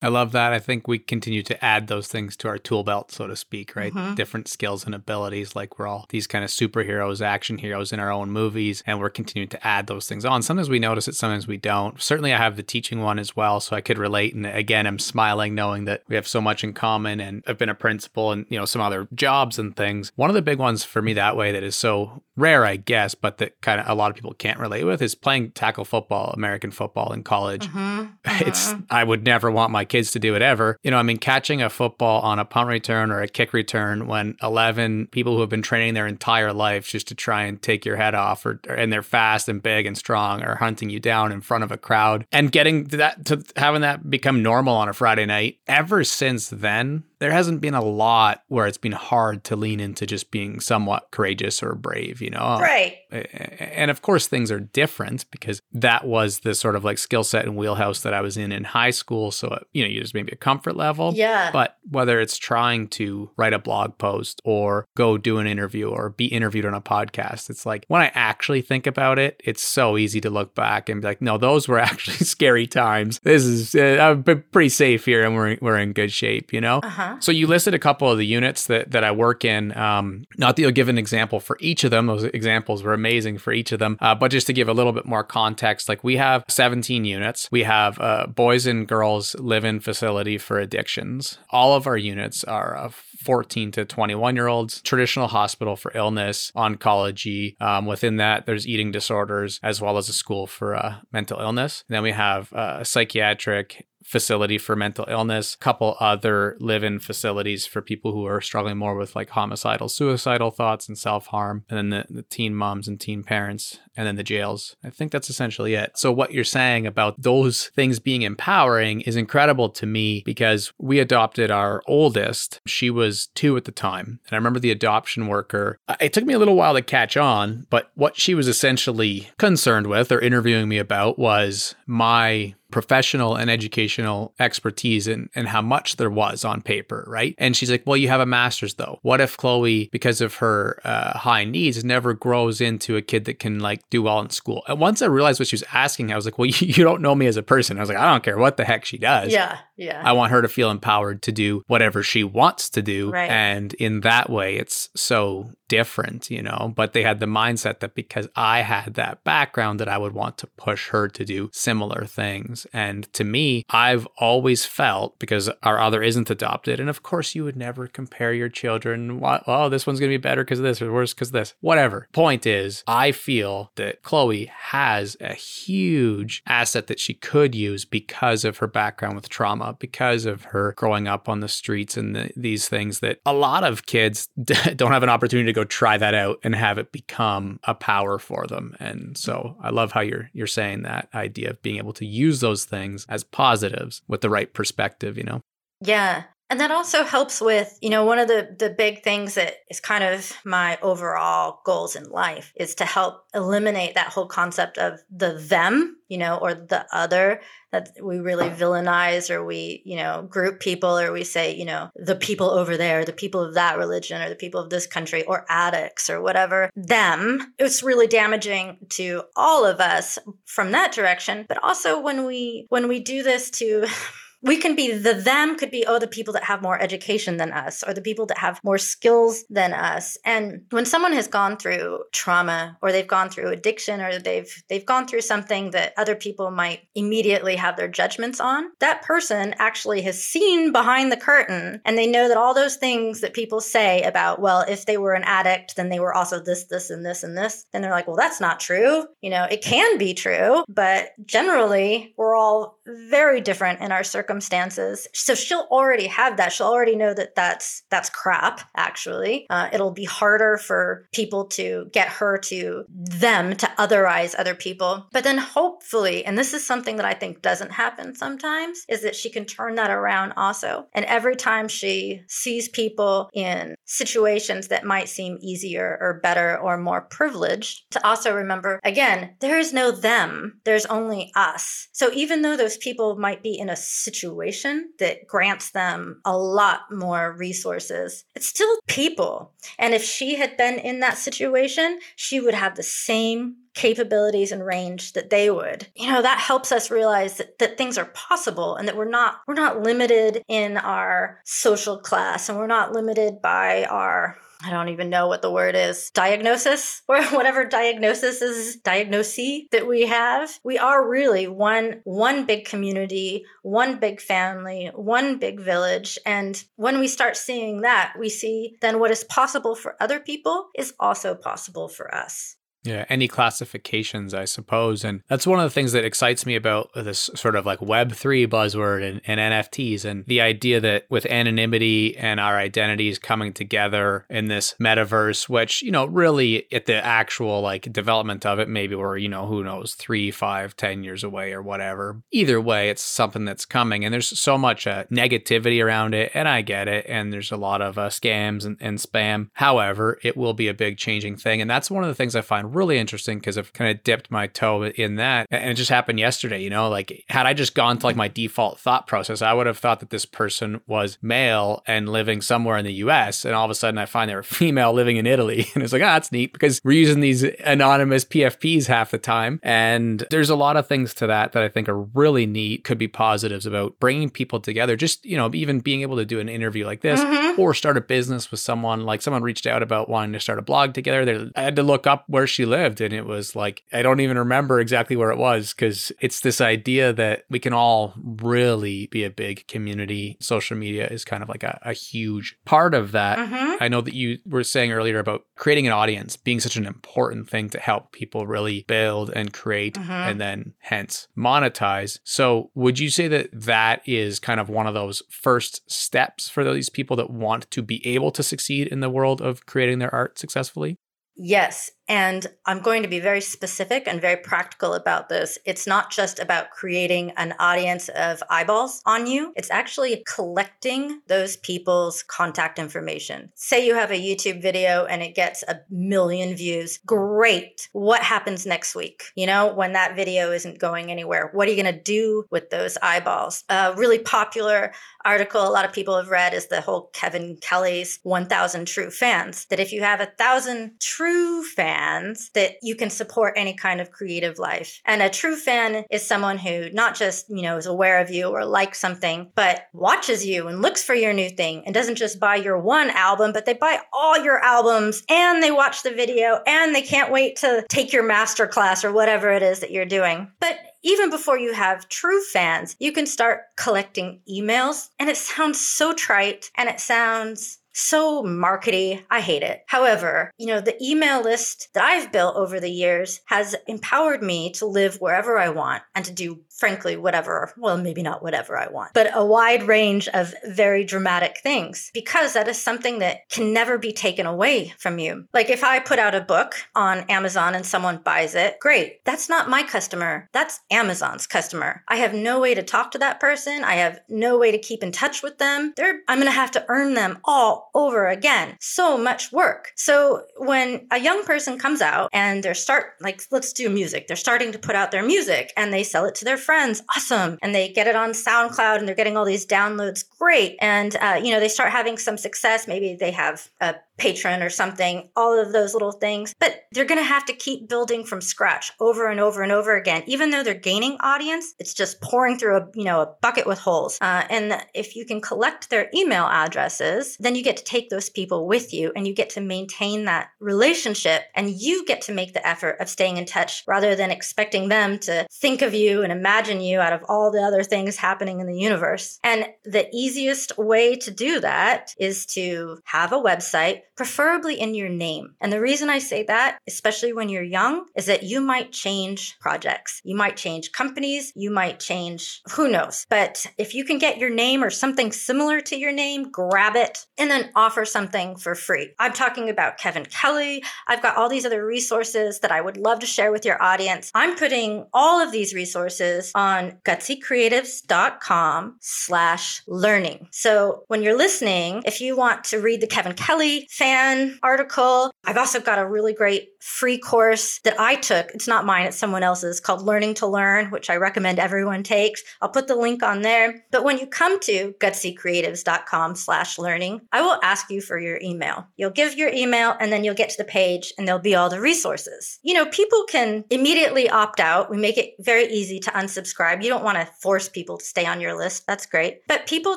I love that. I think we continue to add those things to our tool belt, so to speak, right? Mm-hmm. Different skills and abilities. Like we're all these kind of superheroes, action heroes in our own movies, and we're continuing to add those things on. Sometimes we notice it, sometimes we don't. Certainly, I have the teaching one as well, so I could relate. And again, I'm smiling knowing that we have so much in common. And I've been a principal and, you know, some other jobs and things. One of the big ones for me that way that is so rare, I guess, but that kind of a lot of people can't relate with is playing tackle football, American football in college. Mm-hmm. <laughs> It's, mm-hmm. I would never want my kids to do it ever. You know, I mean, catching a football on a punt return or a kick return when 11 people who have been training their entire life just to try and take your head off, or, and they're fast and big and strong, are hunting you down in front of a crowd, and getting that to having that become normal on a Friday night. Ever since then, there hasn't been a lot where it's been hard to lean into just being somewhat courageous or brave, you know? Right. And of course, things are different because that was the sort of like skill set and wheelhouse that I was in in high school. So, you know, you just maybe a comfort level. Yeah. But whether it's trying to write a blog post or go do an interview or be interviewed on a podcast, it's like when I actually think about it, it's so easy to look back and be like, no, those were <laughs> actually scary times. This is, uh, I've been pretty safe here and we're, we're in good shape, you know? Uh-huh. Uh-huh. So you listed a couple of the units that, that I work in. Um, not that you'll give an example for each of them. Those examples were amazing for each of them. Uh, but just to give a little bit more context, like we have 17 units. We have a boys and girls live-in facility for addictions. All of our units are of 14 to 21 year olds, traditional hospital for illness, oncology. Um, within that, there's eating disorders as well as a school for uh, mental illness. And then we have uh, psychiatric facility for mental illness, a couple other live-in facilities for people who are struggling more with like homicidal, suicidal thoughts and self-harm, and then the, the teen moms and teen parents, and then the jails. I think that's essentially it. So what you're saying about those things being empowering is incredible to me because we adopted our oldest. She was two at the time. And I remember the adoption worker, it took me a little while to catch on, but what she was essentially concerned with or interviewing me about was my professional and educational expertise and, and how much there was on paper, right? And she's like, Well, you have a master's though. What if Chloe, because of her uh, high needs, never grows into a kid that can like do well in school? And once I realized what she was asking, I was like, Well, you, <laughs> you don't know me as a person. I was like, I don't care what the heck she does. Yeah. Yeah. I want her to feel empowered to do whatever she wants to do. Right. And in that way, it's so different, you know. But they had the mindset that because I had that background, that I would want to push her to do similar things. And to me, I've always felt because our other isn't adopted, and of course, you would never compare your children. Oh, this one's going to be better because of this or worse because this. Whatever. Point is, I feel that Chloe has a huge asset that she could use because of her background with trauma because of her growing up on the streets and the, these things that a lot of kids <laughs> don't have an opportunity to go try that out and have it become a power for them. And so I love how you're you're saying that idea of being able to use those things as positives with the right perspective, you know. Yeah. And that also helps with, you know, one of the the big things that is kind of my overall goals in life is to help eliminate that whole concept of the them, you know, or the other that we really villainize or we, you know, group people or we say, you know, the people over there, the people of that religion or the people of this country or addicts or whatever. Them. It's really damaging to all of us from that direction, but also when we when we do this to <laughs> we can be the them could be oh the people that have more education than us or the people that have more skills than us. And when someone has gone through trauma or they've gone through addiction or they've they've gone through something that other people might immediately have their judgments on that person actually has seen behind the curtain and they know that all those things that people say about well if they were an addict then they were also this this and this and this then they're like well that's not true. You know it can be true but generally we're all very different in our circumstances. So she'll already have that. She'll already know that that's that's crap. Actually, uh, it'll be harder for people to get her to them to otherize other people. But then hopefully, and this is something that I think doesn't happen sometimes, is that she can turn that around also. And every time she sees people in situations that might seem easier or better or more privileged, to also remember again, there is no them. There's only us. So even though those people might be in a situation that grants them a lot more resources, it's still people. And if she had been in that situation, she would have the same capabilities and range that they would you know that helps us realize that, that things are possible and that we're not we're not limited in our social class and we're not limited by our I don't even know what the word is, diagnosis <laughs> or whatever diagnosis is diagnosis that we have. We are really one one big community, one big family, one big village. And when we start seeing that, we see then what is possible for other people is also possible for us. Yeah, any classifications, I suppose. And that's one of the things that excites me about this sort of like Web3 buzzword and, and, NFTs and the idea that with anonymity and our identities coming together in this metaverse, which, you know, really at the actual like development of it, maybe we're, you know, who knows, three, five, ten years away or whatever. Either way, it's something that's coming. And there's so much uh, negativity around it. And I get it. And there's a lot of uh, scams and, and spam. However, it will be a big changing thing. And that's one of the things I find really interesting because I've kind of dipped my toe in that. And it just happened yesterday, you know, like had I just gone to like my default thought process, I would have thought that this person was male and living somewhere in the US. And all of a sudden I find they were <laughs> female living in Italy. And it's like, ah, oh, that's neat because we're using these anonymous PFPs half the time. And there's a lot of things to that that I think are really neat, could be positives about bringing people together. Just, you know, even being able to do an interview like this mm-hmm. or start a business with someone like someone reached out about wanting to start a blog together. They, I had to look up where she lived and it was like I don't even remember exactly where it was because it's this idea that we can all really be a big community. Social media is kind of like a, a huge part of that. Mm-hmm. I know that you were saying earlier about creating an audience being such an important thing to help people really build and create mm-hmm. and then hence monetize. So would you say that that is kind of one of those first steps for these people that want to be able to succeed in the world of creating their art successfully? Yes, and I'm going to be very specific and very practical about this. It's not just about creating an audience of eyeballs on you, it's actually collecting those people's contact information. Say you have a YouTube video and it gets a million views. Great. What happens next week? You know, when that video isn't going anywhere, what are you going to do with those eyeballs? A really popular article a lot of people have read is the whole Kevin Kelly's 1000 True Fans. That if you have a thousand true fans, fans that you can support any kind of creative life. And a true fan is someone who not just, you know, is aware of you or likes something, but watches you and looks for your new thing and doesn't just buy your one album, but they buy all your albums and they watch the video and they can't wait to take your master class or whatever it is that you're doing. But even before you have true fans, you can start collecting emails. And it sounds so trite and it sounds so markety. I hate it. However, you know, the email list that I've built over the years has empowered me to live wherever I want and to do frankly, whatever, well, maybe not whatever I want, but a wide range of very dramatic things because that is something that can never be taken away from you. Like if I put out a book on Amazon and someone buys it, great. That's not my customer. That's Amazon's customer. I have no way to talk to that person. I have no way to keep in touch with them. They're, I'm going to have to earn them all over again. So much work. So when a young person comes out and they're start, like, let's do music, they're starting to put out their music and they sell it to their friends, awesome. And they get it on SoundCloud and they're getting all these downloads, great. And, uh, you know, they start having some success. Maybe they have a Patreon or something, all of those little things. But they're going to have to keep building from scratch over and over and over again. Even though they're gaining audience, it's just pouring through a, you know, a bucket with holes. Uh, and if you can collect their email addresses, then you get to take those people with you and you get to maintain that relationship and you get to make the effort of staying in touch rather than expecting them to think of you and imagine you out of all the other things happening in the universe. And the easiest way to do that is to have a website preferably in your name. And the reason I say that, especially when you're young, is that you might change projects. You might change companies. You might change who knows. But if you can get your name or something similar to your name, grab it and then offer something for free. I'm talking about Kevin Kelly. I've got all these other resources that I would love to share with your audience. I'm putting all of these resources on gutsycreatives.com slash learning. So when you're listening, if you want to read the Kevin Kelly fan article. I've also got a really great free course that I took. It's not mine, it's someone else's called Learning to Learn, which I recommend everyone takes. I'll put the link on there. But when you come to gutsycreatives.com slash learning, I will ask you for your email. You'll give your email and then you'll get to the page and there'll be all the resources. You know, people can immediately opt out. We make it very easy to unsubscribe. You don't want to force people to stay on your list. That's great. But people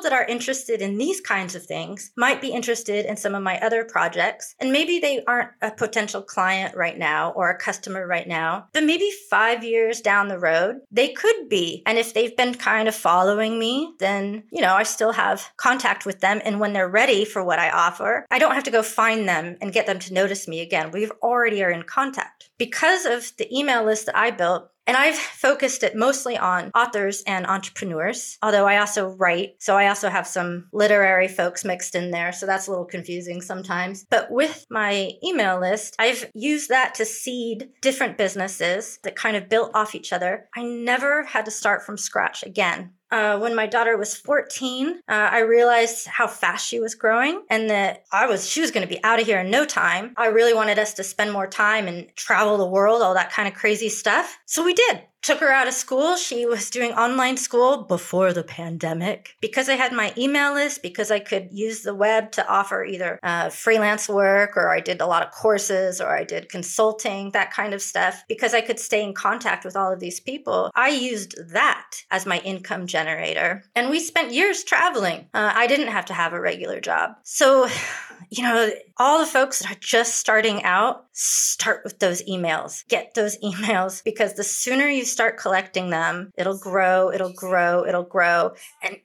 that are interested in these kinds of things might be interested in some of my other projects. And maybe they aren't a potential client right now or a customer right now, but maybe five years down the road, they could be. And if they've been kind of following me, then, you know, I still have contact with them. And when they're ready for what I offer, I don't have to go find them and get them to notice me again. We already are in contact. Because of the email list that I built, and I've focused it mostly on authors and entrepreneurs, although I also write. So I also have some literary folks mixed in there. So that's a little confusing sometimes. But with my email list, I've used that to seed different businesses that kind of built off each other. I never had to start from scratch again uh, when my daughter was 14, uh, I realized how fast she was growing and that I was, she was going to be out of here in no time. I really wanted us to spend more time and travel the world, all that kind of crazy stuff. So we did took her out of school. She was doing online school before the pandemic. Because I had my email list, because I could use the web to offer either uh, freelance work or I did a lot of courses or I did consulting, that kind of stuff, because I could stay in contact with all of these people, I used that as my income generator. And we spent years traveling. Uh, I didn't have to have a regular job. So, <sighs> you know, all the folks that are just starting out, start with those emails. Get those <laughs> emails because the sooner you start collecting them, it'll grow, it'll grow, it'll grow. And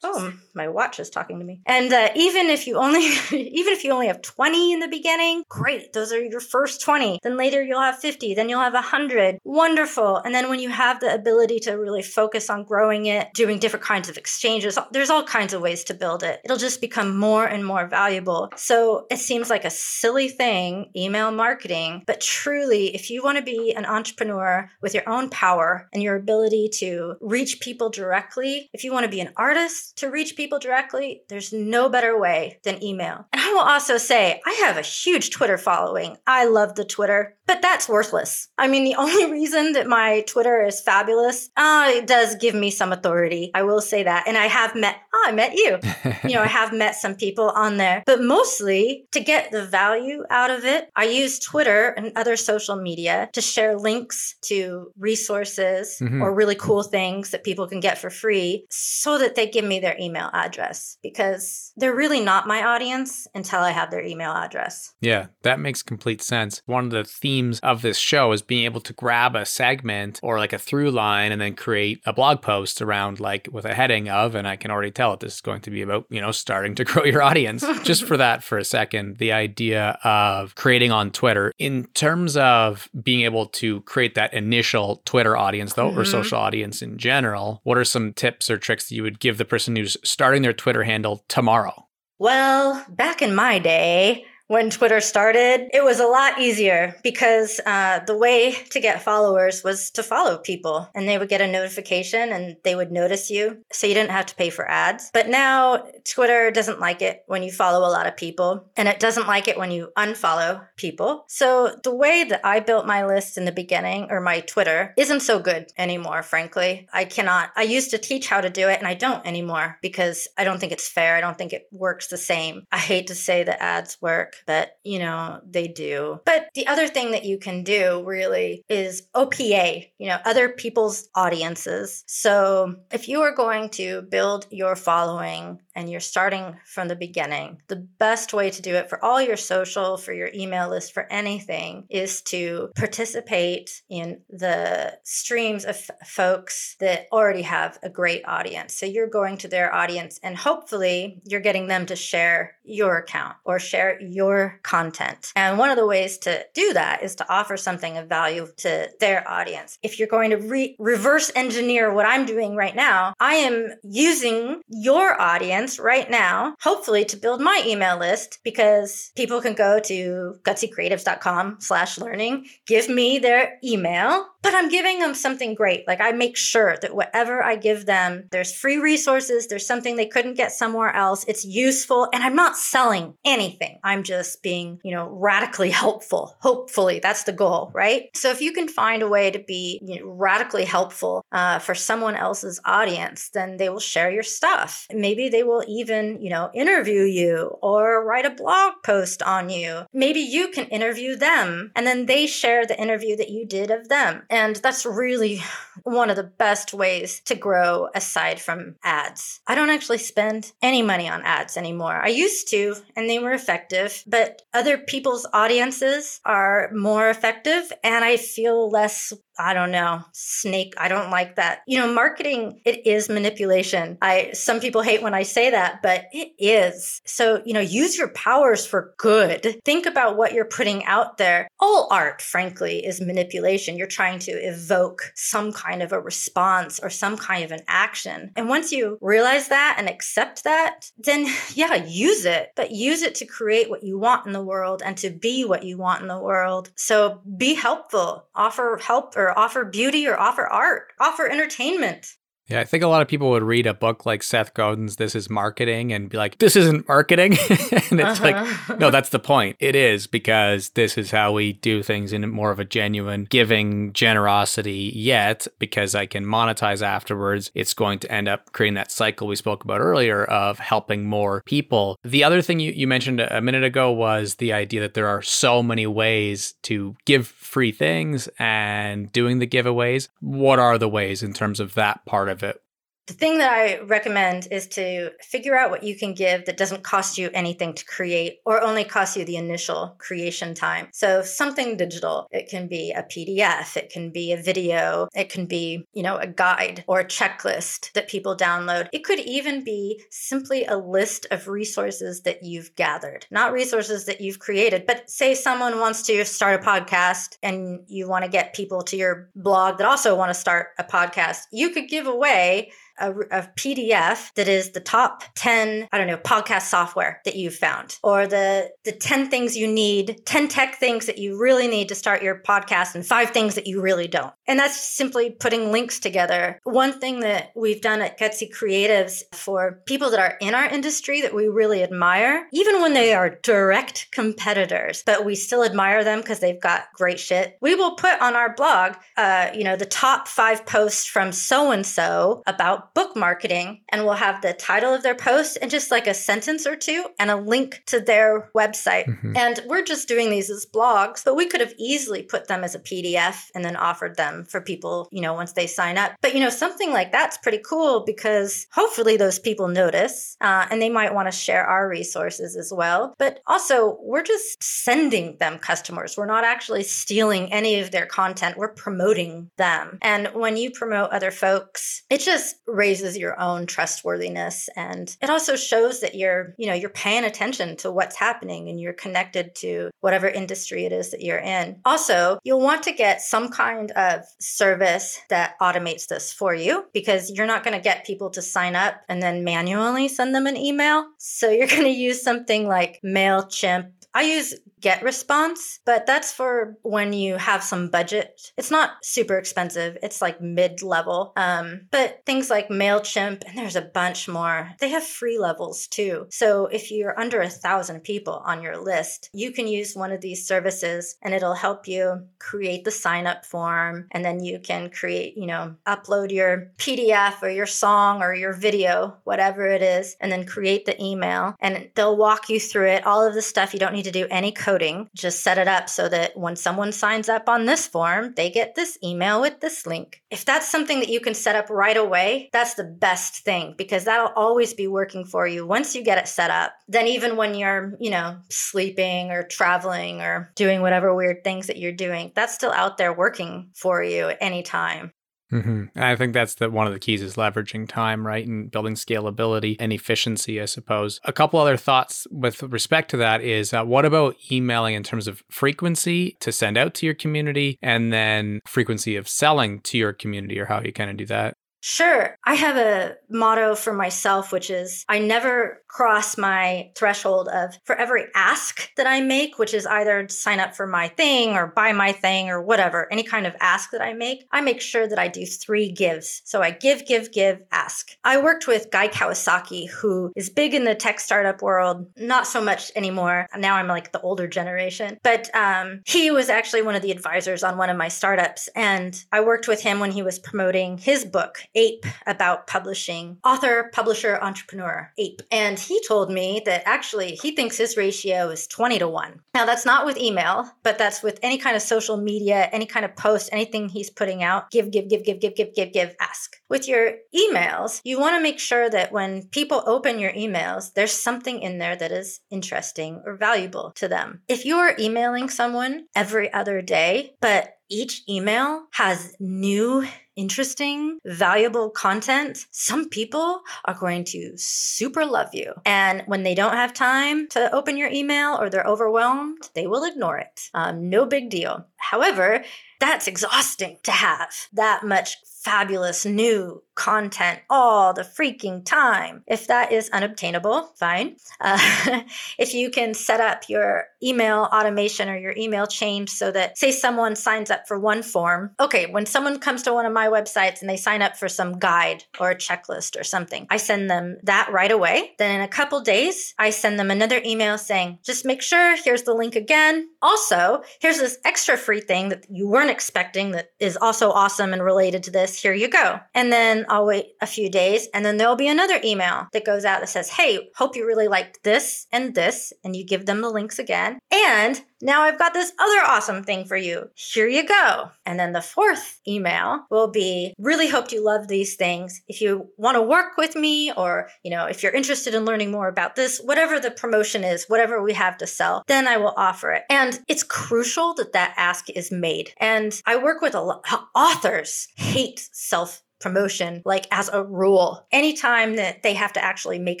oh, my watch is talking to me. And uh, even if you only <laughs> even if you only have 20 in the beginning, great. Those are your first 20. Then later you'll have 50, then you'll have 100. Wonderful. And then when you have the ability to really focus on growing it, doing different kinds of exchanges, there's all kinds of ways to build it. It'll just become more and more valuable. So it seems like a silly thing, email marketing, but truly if you want to be an entrepreneur with your own power and your ability to reach people directly, if you want to be an artist to reach people directly, there's no better way than email. And I will also say, I have a huge Twitter following. I love the Twitter, but that's worthless. I mean, the <laughs> only reason that my Twitter is fabulous, uh, it does give me some authority. I will say that. And I have met, oh, I met you. you know, I have met some people on there, but mostly to get the value out of it, I use Twitter and other social media to share links to resources mm-hmm. or really cool things that people can get for free so that they give me their email address because they're really not my audience until I have their email address. Yeah, that makes complete sense. One of the themes of this show is being able to grab a segment or like a through line and then create a blog post around like with a heading of, and I can already tell it this is going to be about, you know, starting to <laughs> grow your audience. Just for that for a second, the idea of creating on Twitter in terms of being able to create that initial Twitter audience though, mm-hmm. or social audience in general, what are some tips or tricks that you would give the person who's starting starting their Twitter handle tomorrow? Well, back in my day, when Twitter started, it was a lot easier because uh, the way to get followers was to follow people and they would get a notification and they would notice you. So you didn't have to pay for ads. But now Twitter doesn't like it when you follow a lot of people and it doesn't like it when you unfollow people. So the way that I built my list in the beginning or my Twitter isn't so good anymore, frankly. I cannot, I used to teach how to do it and I don't anymore because I don't think it's fair. I don't think it works the same. I hate to say that ads work but you know, they do. But the other thing that you can do really is OPA, you know, other people's audiences. So if you are going to build your following and you're starting from the beginning, the best way to do it for all your social, for your email list, for anything is to participate in the streams of f- folks that already have a great audience. So you're going to their audience and hopefully you're getting them to share your account or share your content. And one of the ways to do that is to offer something of value to their audience. If you're going to re- reverse engineer what I'm doing right now, I am using your audience right now, hopefully to build my email list because people can go to gutsycreatives.com slash learning, give me their email, but I'm giving them something great. Like I make sure that whatever I give them, there's free resources, there's something they couldn't get somewhere else. It's useful and I'm not selling anything. I'm just being, you know, radically <laughs> helpful. Hopefully that's the goal, right? So if you can find a way to be you know, radically helpful uh, for someone else's audience, then they will share your stuff. Maybe they will even, you know, interview you or write a blog post on you. Maybe you can interview them and then they share the interview that you did of them. And that's really one of the best ways to grow aside from ads. I don't actually spend any money on ads anymore. I used to, and they were effective, but other people's audiences are more effective, and I feel less I don't know, snake. I don't like that. You know, marketing, it is manipulation. I some people hate when I say that, but it is. So, you know, use your powers for good. Think about what you're putting out there. All art, frankly, is manipulation. You're trying to evoke some kind of a response or some kind of an action. And once you realize that and accept that, then <sighs> yeah, use it, but use it to create what you want in the world and to be what you want in the world. So be helpful, offer help or or offer beauty or offer art, offer entertainment. Yeah, I think a lot of people would read a book like Seth Godin's This Is Marketing and be like, this isn't marketing. <laughs> and it's uh-huh. like, no, that's the point. It is because this is how we do things in more of a genuine giving generosity, yet because I can monetize afterwards, it's going to end up creating that cycle we spoke about earlier of helping more people. The other thing you, you mentioned a minute ago was the idea that there are so many ways to give free things and doing the giveaways. What are the ways in terms of that part of it the thing that I recommend is to figure out what you can give that doesn't cost you anything to create or only cost you the initial creation time. So something digital, it can be a PDF, it can be a video, it can be, you know, a guide or a checklist that people download. It could even be simply a list of resources that you've gathered, not resources that you've created, but say someone wants to start a podcast and you want to get people to your blog that also want to start a podcast. You could give away a, a, PDF that is the top 10, I don't know, podcast software that you've found, or the, the 10 things you need, 10 tech things that you really need to start your podcast, and five things that you really don't. And that's simply putting links together. One thing that we've done at Gutsy Creatives for people that are in our industry that we really admire, even when they are direct competitors, but we still admire them because they've got great shit, we will put on our blog, uh, you know, the top five posts from so and so about book marketing and we'll have the title of their post and just like a sentence or two and a link to their website. Mm-hmm. And we're just doing these as blogs, but we could have easily put them as a PDF and then offered them for people, you know, once they sign up. But, you know, something like that's pretty cool because hopefully those people notice uh, and they might want to share our resources as well. But also, we're just sending them customers. We're not actually stealing any of their content, we're promoting them. And when you promote other folks, it just raises your own trustworthiness. And it also shows that you're you know you're paying attention to what's happening and you're connected to whatever industry it is that you're in. Also you'll want to get some kind of service that automates this for you because you're not going to get people to sign up and then manually send them an email. So you're <laughs> going to use something like mailchimp. I use GetResponse, but that's for when you have some budget. It's not super expensive. It's like mid level. Um, but things like MailChimp, and there's a bunch more, they have free levels too. So if you're under a thousand people on your list, you can use one of these services and it'll help you create the sign up form. And then you can create, you know, upload your PDF or your song or your video, whatever it is, and then create the email. And they'll walk you through it, all of the stuff. You don't need to do any coding. Just set it up so that when someone signs up on this form, they get this email with this link. If that's something that you can set up right away, that's the best thing because that'll always be working for you once you get it set up. Then even when you're, you know, sleeping or traveling or doing whatever weird things that you're doing, that's still out there working for you at any time. Mm-hmm. I think that's the one of the keys is leveraging time, right, and building scalability and efficiency. I suppose. A couple other thoughts with respect to that is uh, what about emailing in terms of frequency to send out to your community, and then frequency of selling to your community, or how you kind of do that. Sure. I have a motto for myself, which is I never cross my threshold of for every ask that I make, which is either sign up for my thing or buy my thing or whatever, any kind of ask that I make, I make sure that I do three gives. So I give, give, give, ask. I worked with Guy Kawasaki, who is big in the tech startup world, not so much anymore. Now I'm like the older generation, but um, he was actually one of the advisors on one of my startups. And I worked with him when he was promoting his book, Ape, about publishing, author, publisher, entrepreneur, Ape. And he told me that actually he thinks his ratio is 20 to 1. Now, that's not with email, but that's with any kind of social media, any kind of post, anything he's putting out. Give, give, give, give, give, give, give, give, ask. With your emails, you want to make sure that when people open your emails, there's something in there that is interesting or valuable to them. If you're emailing someone every other day, but each email has new, interesting, valuable content, some people are going to super love you. And when they don't have time to open your email or they're overwhelmed, they will ignore it. Um, no big deal. However, that's exhausting to have that much fabulous new content all the freaking time. If that is unobtainable, fine. Uh, <laughs> if you can set up your email automation or your email change so that, say, someone signs up for one form. Okay, when someone comes to one of my websites and they sign up for some guide or a checklist or something, I send them that right away. Then in a couple days, I send them another email saying, just make sure here's the link again. Also, here's this extra free thing that you weren't expecting that is also awesome and related to this. Here you go. And then I'll wait a few days and then there'll be another email that goes out that says, Hey, hope you really liked this and this. And you give them the links again. And now I've got this other awesome thing for you. Here you go. And then the fourth email will be really hoped you love these things. If you want to work with me or, you know, if you're interested in learning more about this, whatever the promotion is, whatever we have to sell, then I will offer it. And it's crucial that that ask is made. And I work with a lot authors hate self promotion like as a rule. Anytime that they have to actually make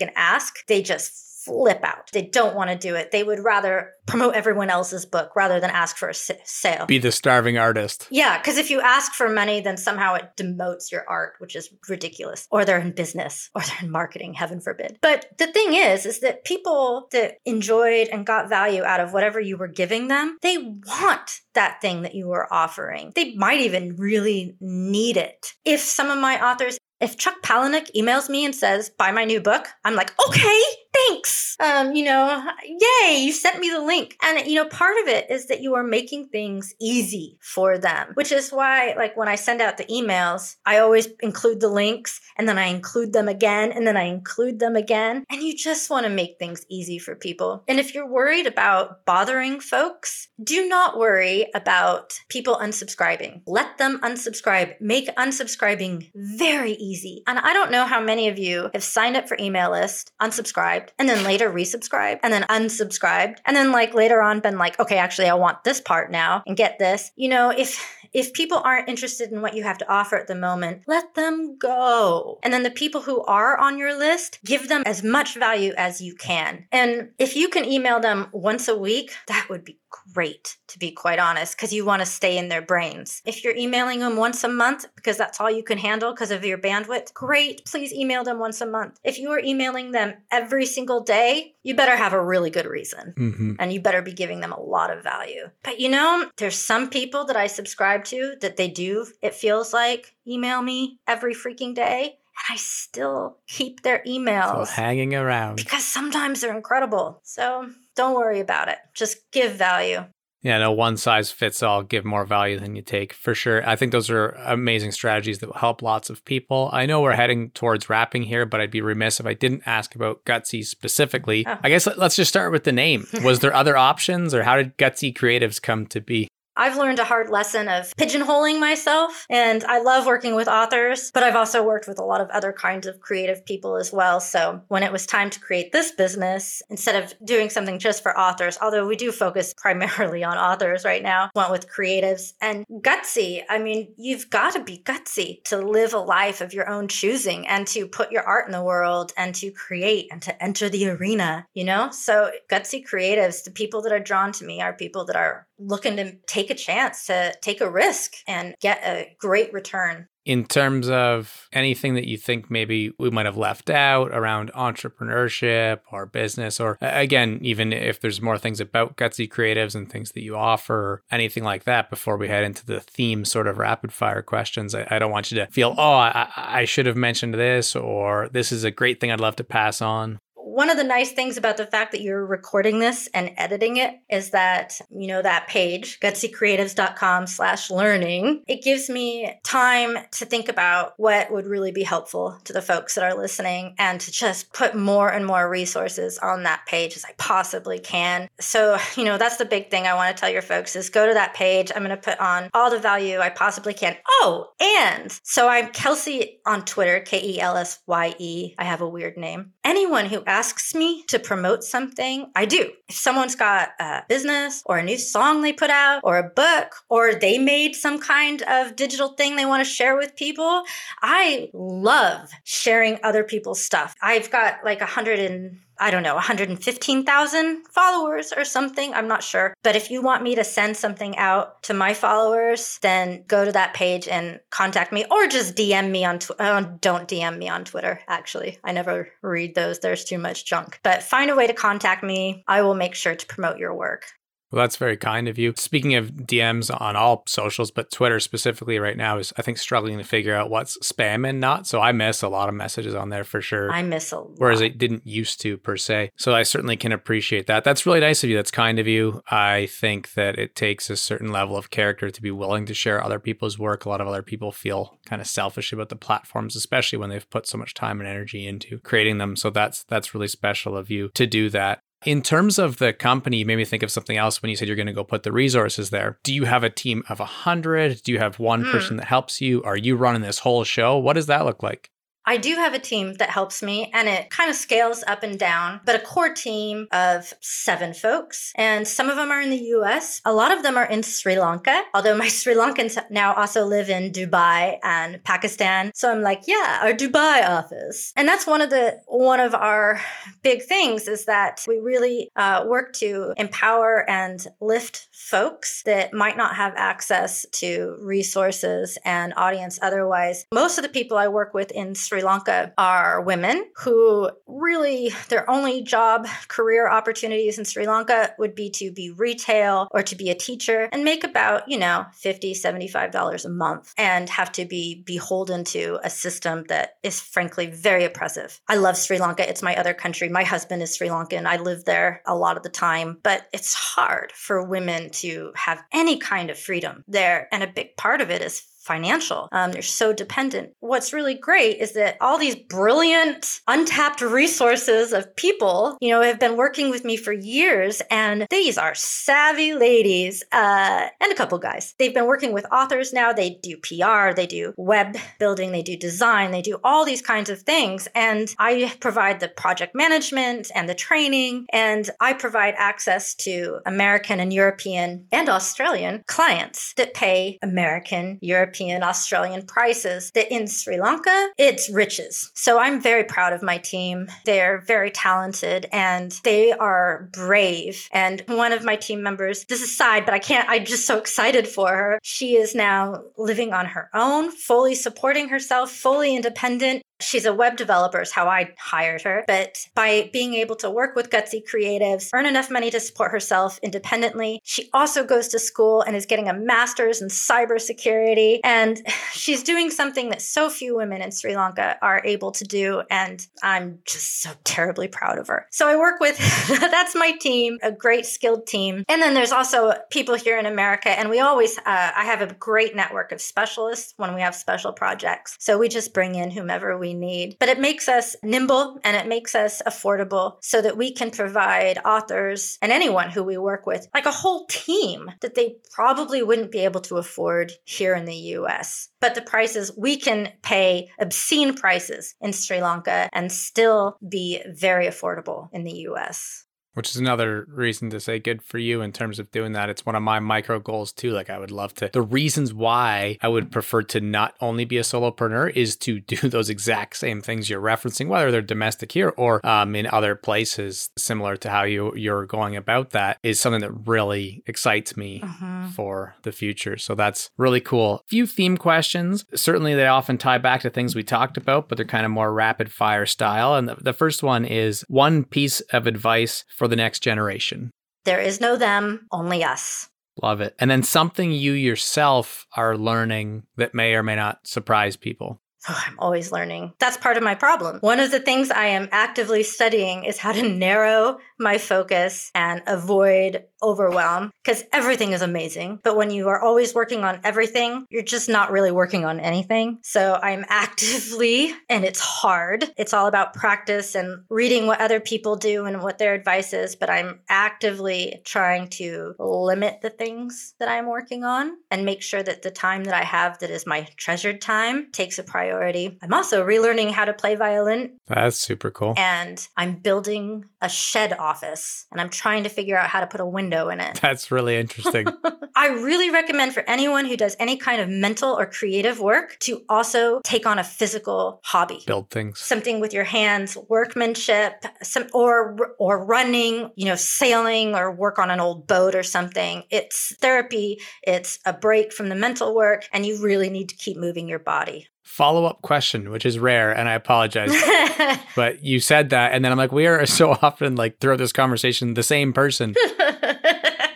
an ask, they just flip out. They don't want to do it. They would rather promote everyone else's book rather than ask for a sale. Be the starving artist. Yeah, because if you ask for money, then somehow it demotes your art, which is ridiculous. Or they're in business, or they're in marketing, heaven forbid. But the thing is, is that people that enjoyed and got value out of whatever you were giving them, they want that thing that you were offering. They might even really need it. If some of my authors if Chuck Palahniuk emails me and says, buy my new book, I'm like, okay, thanks. Um, you know, yay, you sent me the link. And, you know, part of it is that you are making things easy for them, which is why, like, when I send out the emails, I always include the links and then I include them again and then I include them again. And you just want to make things easy for people. And if you're worried about bothering folks, do not worry about people unsubscribing. Let them unsubscribe. Make unsubscribing very easy. And I don't know how many of you have signed up for email list, unsubscribed, and then later resubscribed and then unsubscribed and then like later on been like, okay, actually I want this part now and get this. You know, if if people aren't interested in what you have to offer at the moment, let them go. And then the people who are on your list, give them as much value as you can. And if you can email them once a week, that would be great, to be quite honest, because you want to stay in their brains. If you're emailing them once a month because that's all you can handle because of your bandwidth, great. Please email them once a month. If you are emailing them every single day, you better have a really good reason mm-hmm. and you better be giving them a lot of value. But you know, there's some people that I subscribe to that they do, it feels like, email me every freaking day. And I still keep their emails Still hanging around because sometimes they're incredible. So don't worry about it. Just give value. Yeah, no one size fits all. Give more value than you take for sure. I think those are amazing strategies that will help lots of people. I know we're heading towards wrapping here, but I'd be remiss if I didn't ask about Gutsy specifically. Oh. I guess let's just start with the name. <laughs> Was there other options, or how did Gutsy Creatives come to be? I've learned a hard lesson of pigeonholing myself, and I love working with authors, but I've also worked with a lot of other kinds of creative people as well. So when it was time to create this business, instead of doing something just for authors, although we do focus <laughs> primarily on authors right now, went with creatives and gutsy. I mean, you've got to be gutsy to live a life of your own choosing and to put your art in the world and to create and to enter the arena, you know? So gutsy creatives, the people that are drawn to me are people that are looking to take a chance to take a risk and get a great return. in terms of anything that you think maybe we might have left out around entrepreneurship or business, or again, even if there's more things about Gutsy Creatives and things that you offer, anything like that, before we head into the theme sort of rapid fire questions, I, I don't want you to feel, oh, I, I should have mentioned this, or this is a great thing I'd love to pass on one of the nice things about the fact that you're recording this and editing it is that you know that page gutsycreatives.com slash learning it gives me time to think about what would really be helpful to the folks that are listening and to just put more and more resources on that page as i possibly can. So you know that's the big thing i want to tell your folks is go to that page. I'm going to put on all the value i possibly can. Oh and so i'm Kelsye on twitter k-e-l-s-y-e i have a weird name. Anyone who asks asks me to promote something, I do. If someone's got a business or a new song they put out or a book or they made some kind of digital thing they want to share with people, I love sharing other people's stuff. I've got like a hundred and I don't know, 115,000 followers or something. I'm not sure. But if you want me to send something out to my followers, then go to that page and contact me or just DM me on Twitter. Uh, don't DM me on Twitter, actually. I never read those. There's too much junk. But find a way to contact me. I will make sure to promote your work. Well, that's very kind of you. Speaking of DMs on all socials, but Twitter specifically right now is, I think, struggling to figure out what's spam and not. So I miss a lot of messages on there for sure. I miss a lot. Whereas I didn't used to per se. So I certainly can appreciate that. That's really nice of you. That's kind of you. I think that it takes a certain level of character to be willing to share other people's work. A lot of other people feel kind of selfish about the platforms, especially when they've put so much time and energy into creating them. So that's that's really special of you to do that. In terms of the company, you made me think of something else when you said you're going to go put the resources there. Do you have a team of 100? Do you have one mm. person that helps you? Are you running this whole show? What does that look like? I do have a team that helps me and it kind of scales up and down, but a core team of seven folks. And some of them are in the US. A lot of them are in Sri Lanka, although my <laughs> Sri Lankans now also live in Dubai and Pakistan. So I'm like, yeah, our Dubai office. And that's one of the, one of our big things is that we really uh, work to empower and lift folks that might not have access to resources and audience otherwise. Most of the people I work with in Sri Sri Lanka are women who really their only job career opportunities in Sri Lanka would be to be retail or to be a teacher and make about, you know, 50, 75 dollars a month and have to be beholden to a system that is frankly very oppressive. I love Sri Lanka. It's my other country. My husband is Sri Lankan. I live there a lot of the time, but it's hard for women to have any kind of freedom there and a big part of it is financial. Um, they're so dependent. What's really great is that all these brilliant, untapped resources of people, you know, have been working with me for years, and these are savvy ladies uh, and a couple guys. They've been working with authors now. They do PR, they do web building, they do design, they do all these kinds of things. And I provide the project management and the training, and I provide access to American and European and Australian clients that pay American, European, European, Australian prices that in Sri Lanka, it's riches. So I'm very proud of my team. They're very talented and they are brave. And one of my team members, this is side, but I can't, I'm just so excited for her. She is now living on her own, fully supporting herself, fully independent. She's a web developer, is how I hired her. But by being able to work with Gutsy Creatives, earn enough money to support herself independently, she also goes to school and is getting a master's in cybersecurity. And <sighs> she's doing something that so few women in Sri Lanka are able to do. And I'm just so terribly proud of her. So I work with, <laughs> that's my team, a great skilled team. And then there's also people here in America. And we always, uh, I have a great network of specialists when we have special projects. So we just bring in whomever we we need. But it makes us nimble and it makes us affordable so that we can provide authors and anyone who we work with like a whole team that they probably wouldn't be able to afford here in the US. But the prices, we can pay obscene prices in Sri Lanka and still be very affordable in the US. Which is another reason to say good for you in terms of doing that. It's one of my micro goals too. Like I would love to. The reasons why I would prefer to not only be a solopreneur is to <laughs> do those exact same things you're referencing, whether they're domestic here or um, in other places, similar to how you you're going about that, is something that really excites me mm-hmm. for the future. So that's really cool. A few theme questions. Certainly, they often tie back to things we talked about, but they're kind of more rapid fire style. And the, the first one is one piece of advice for for the next generation. There is no them, only us. Love it. And then something you yourself are learning that may or may not surprise people. Oh, I'm always learning. That's part of my problem. One of the things I am actively studying is how to narrow my focus and avoid overwhelm because everything is amazing. But when you are always working on everything, you're just not really working on anything. So I'm <laughs> actively, and it's hard. It's all about practice and reading what other people do and what their advice is. But I'm actively trying to limit the things that I'm working on and make sure that the time that I have that is my treasured time takes a priority. I'm also relearning how to play violin. That's super cool. And I'm building a shed office and I'm trying to figure out how to put a window in it. <laughs> That's really interesting. <laughs> I really recommend for anyone who does any kind of mental or creative work to also take on a physical hobby. Build things. Something with your hands, workmanship, some or or running, you know, sailing or work on an old boat or something. It's therapy, it's a break from the mental work and you really need to keep moving your body follow up question, which is rare, and I apologize. <laughs> but you said that, and then I'm like, we are so <laughs> often like throughout this conversation the same person. <laughs>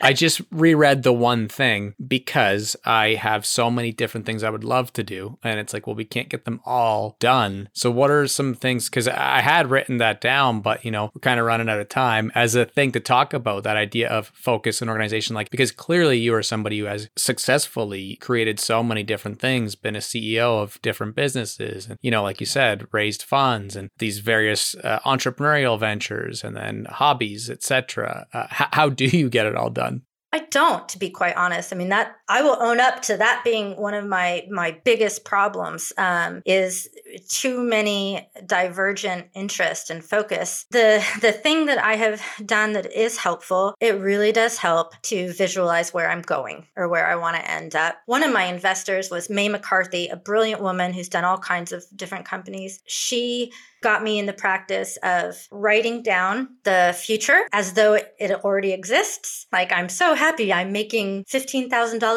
I just reread the one thing because I have so many different things I would love to do. And it's like, well, we can't get them all done. So, what are some things? Because I had written that down, but, you know, we're kind of running out of time as a thing to talk about that idea of focus and organization. Like, because clearly you are somebody who has successfully created so many different things, been a CEO of different businesses, and, you know, like you said, raised funds and these various uh, entrepreneurial ventures and then hobbies, etc. Uh, h- how do you get it all done? I don't, to be quite honest. I mean, that I will own up to that being one of my my biggest problems um, is too many divergent interest and focus. The the thing that I have done that is helpful, it really does help to visualize where I'm going or where I want to end up. One of my investors was Mae McCarthy, a brilliant woman who's done all kinds of different companies. She got me in the practice of writing down the future as though it already exists. Like, I'm so happy I'm making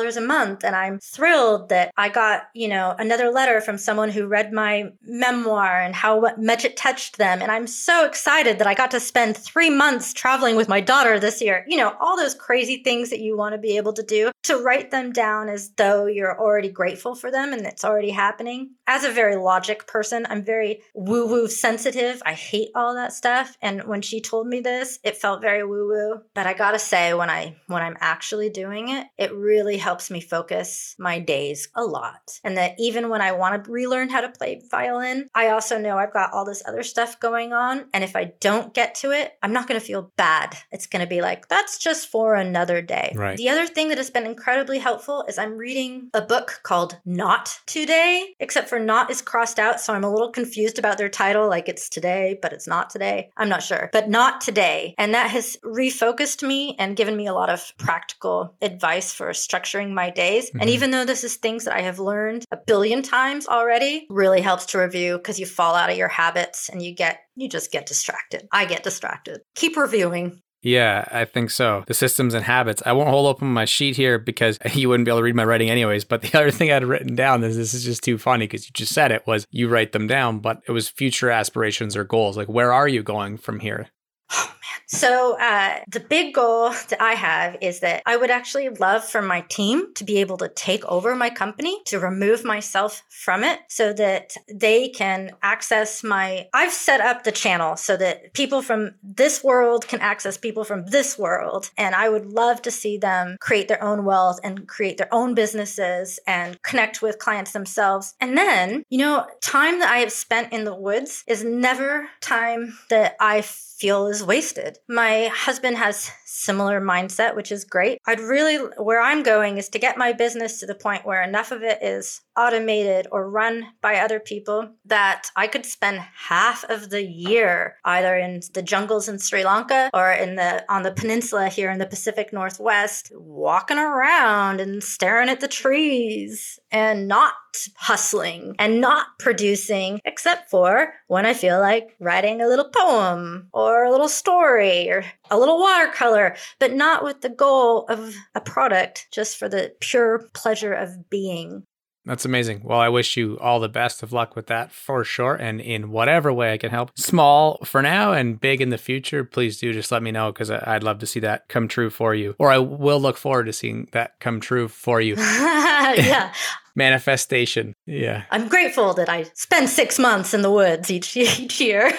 $15,000 a month and I'm thrilled that I got, you know, another letter from someone who read my memoir and how much it touched them. And I'm so excited that I got to spend three months traveling with my daughter this year. You know, all those crazy things that you want to be able to do to write them down as though you're already grateful for them and it's already happening. As a very logic person, I'm very woo woo sensitive. I hate all that stuff. And when she told me this, it felt very woo woo. But I gotta say, when I when I'm actually doing it, it really helps me focus my days a lot. And that even when I want to relearn how to play violin, I also know I've got all this other stuff going on. And if I don't get to it, I'm not gonna feel bad. It's gonna be like, that's just for another day. Right. The other thing that has been incredibly helpful is I'm reading a book called Not Today, except for Not is crossed out. So I'm a little confused about their title like it's today, but it's not today. I'm not sure, but not today. And that has refocused me and given me a lot of practical advice for structuring my days. Mm-hmm. And even though this is things that I have learned a billion times already, really helps to review because you fall out of your habits and you get you just get distracted. I get distracted. Keep reviewing. Yeah, I think so. The systems and habits. I won't hold open my sheet here because <laughs> you wouldn't be able to read my writing anyways. But the <laughs> other thing I had written down is this is just too funny because you just said it was you write them down, but it was future aspirations or goals. Like, where are you going from here? <sighs> <laughs> So uh, the big goal that I have is that I would actually love for my team to be able to take over my company, to remove myself from it, so that they can access my. I've set up the channel so that people from this world can access people from this world, and I would love to see them create their own wealth and create their own businesses and connect with clients themselves. And then, you know, time that I have spent in the woods is never time that I feel is wasted. My husband has similar mindset, which is great. I'd really, where I'm going is to get my business to the point where enough of it is automated or run by other people that I could spend half of the year either in the jungles in Sri Lanka or in the on the peninsula here in the Pacific Northwest walking around and staring at the trees and not hustling and not producing except for when I feel like writing a little poem or a little story or a little watercolor, but not with the goal of a product, just for the pure pleasure of being. That's amazing. Well, I wish you all the best of luck with that for sure. And in whatever way I can help, small for now and big in the future, please do just let me know because I'd love to see that come true for you. Or I will look forward to seeing that come true for you. <laughs> yeah. <laughs> Manifestation. Yeah. I'm grateful that I spend six months in the woods each, <laughs> each year.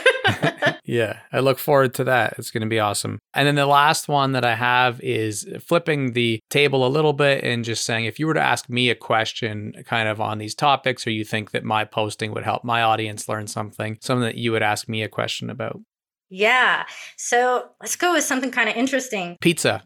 Yeah. I look forward to that. It's going to be awesome. And then the last one that I have is flipping the table a little bit and just saying if you were to ask me a question kind of on these topics, or you think that my posting would help my audience learn something, something that you would ask me a question about. Yeah. So let's go with something kind of interesting. <laughs> Pizza.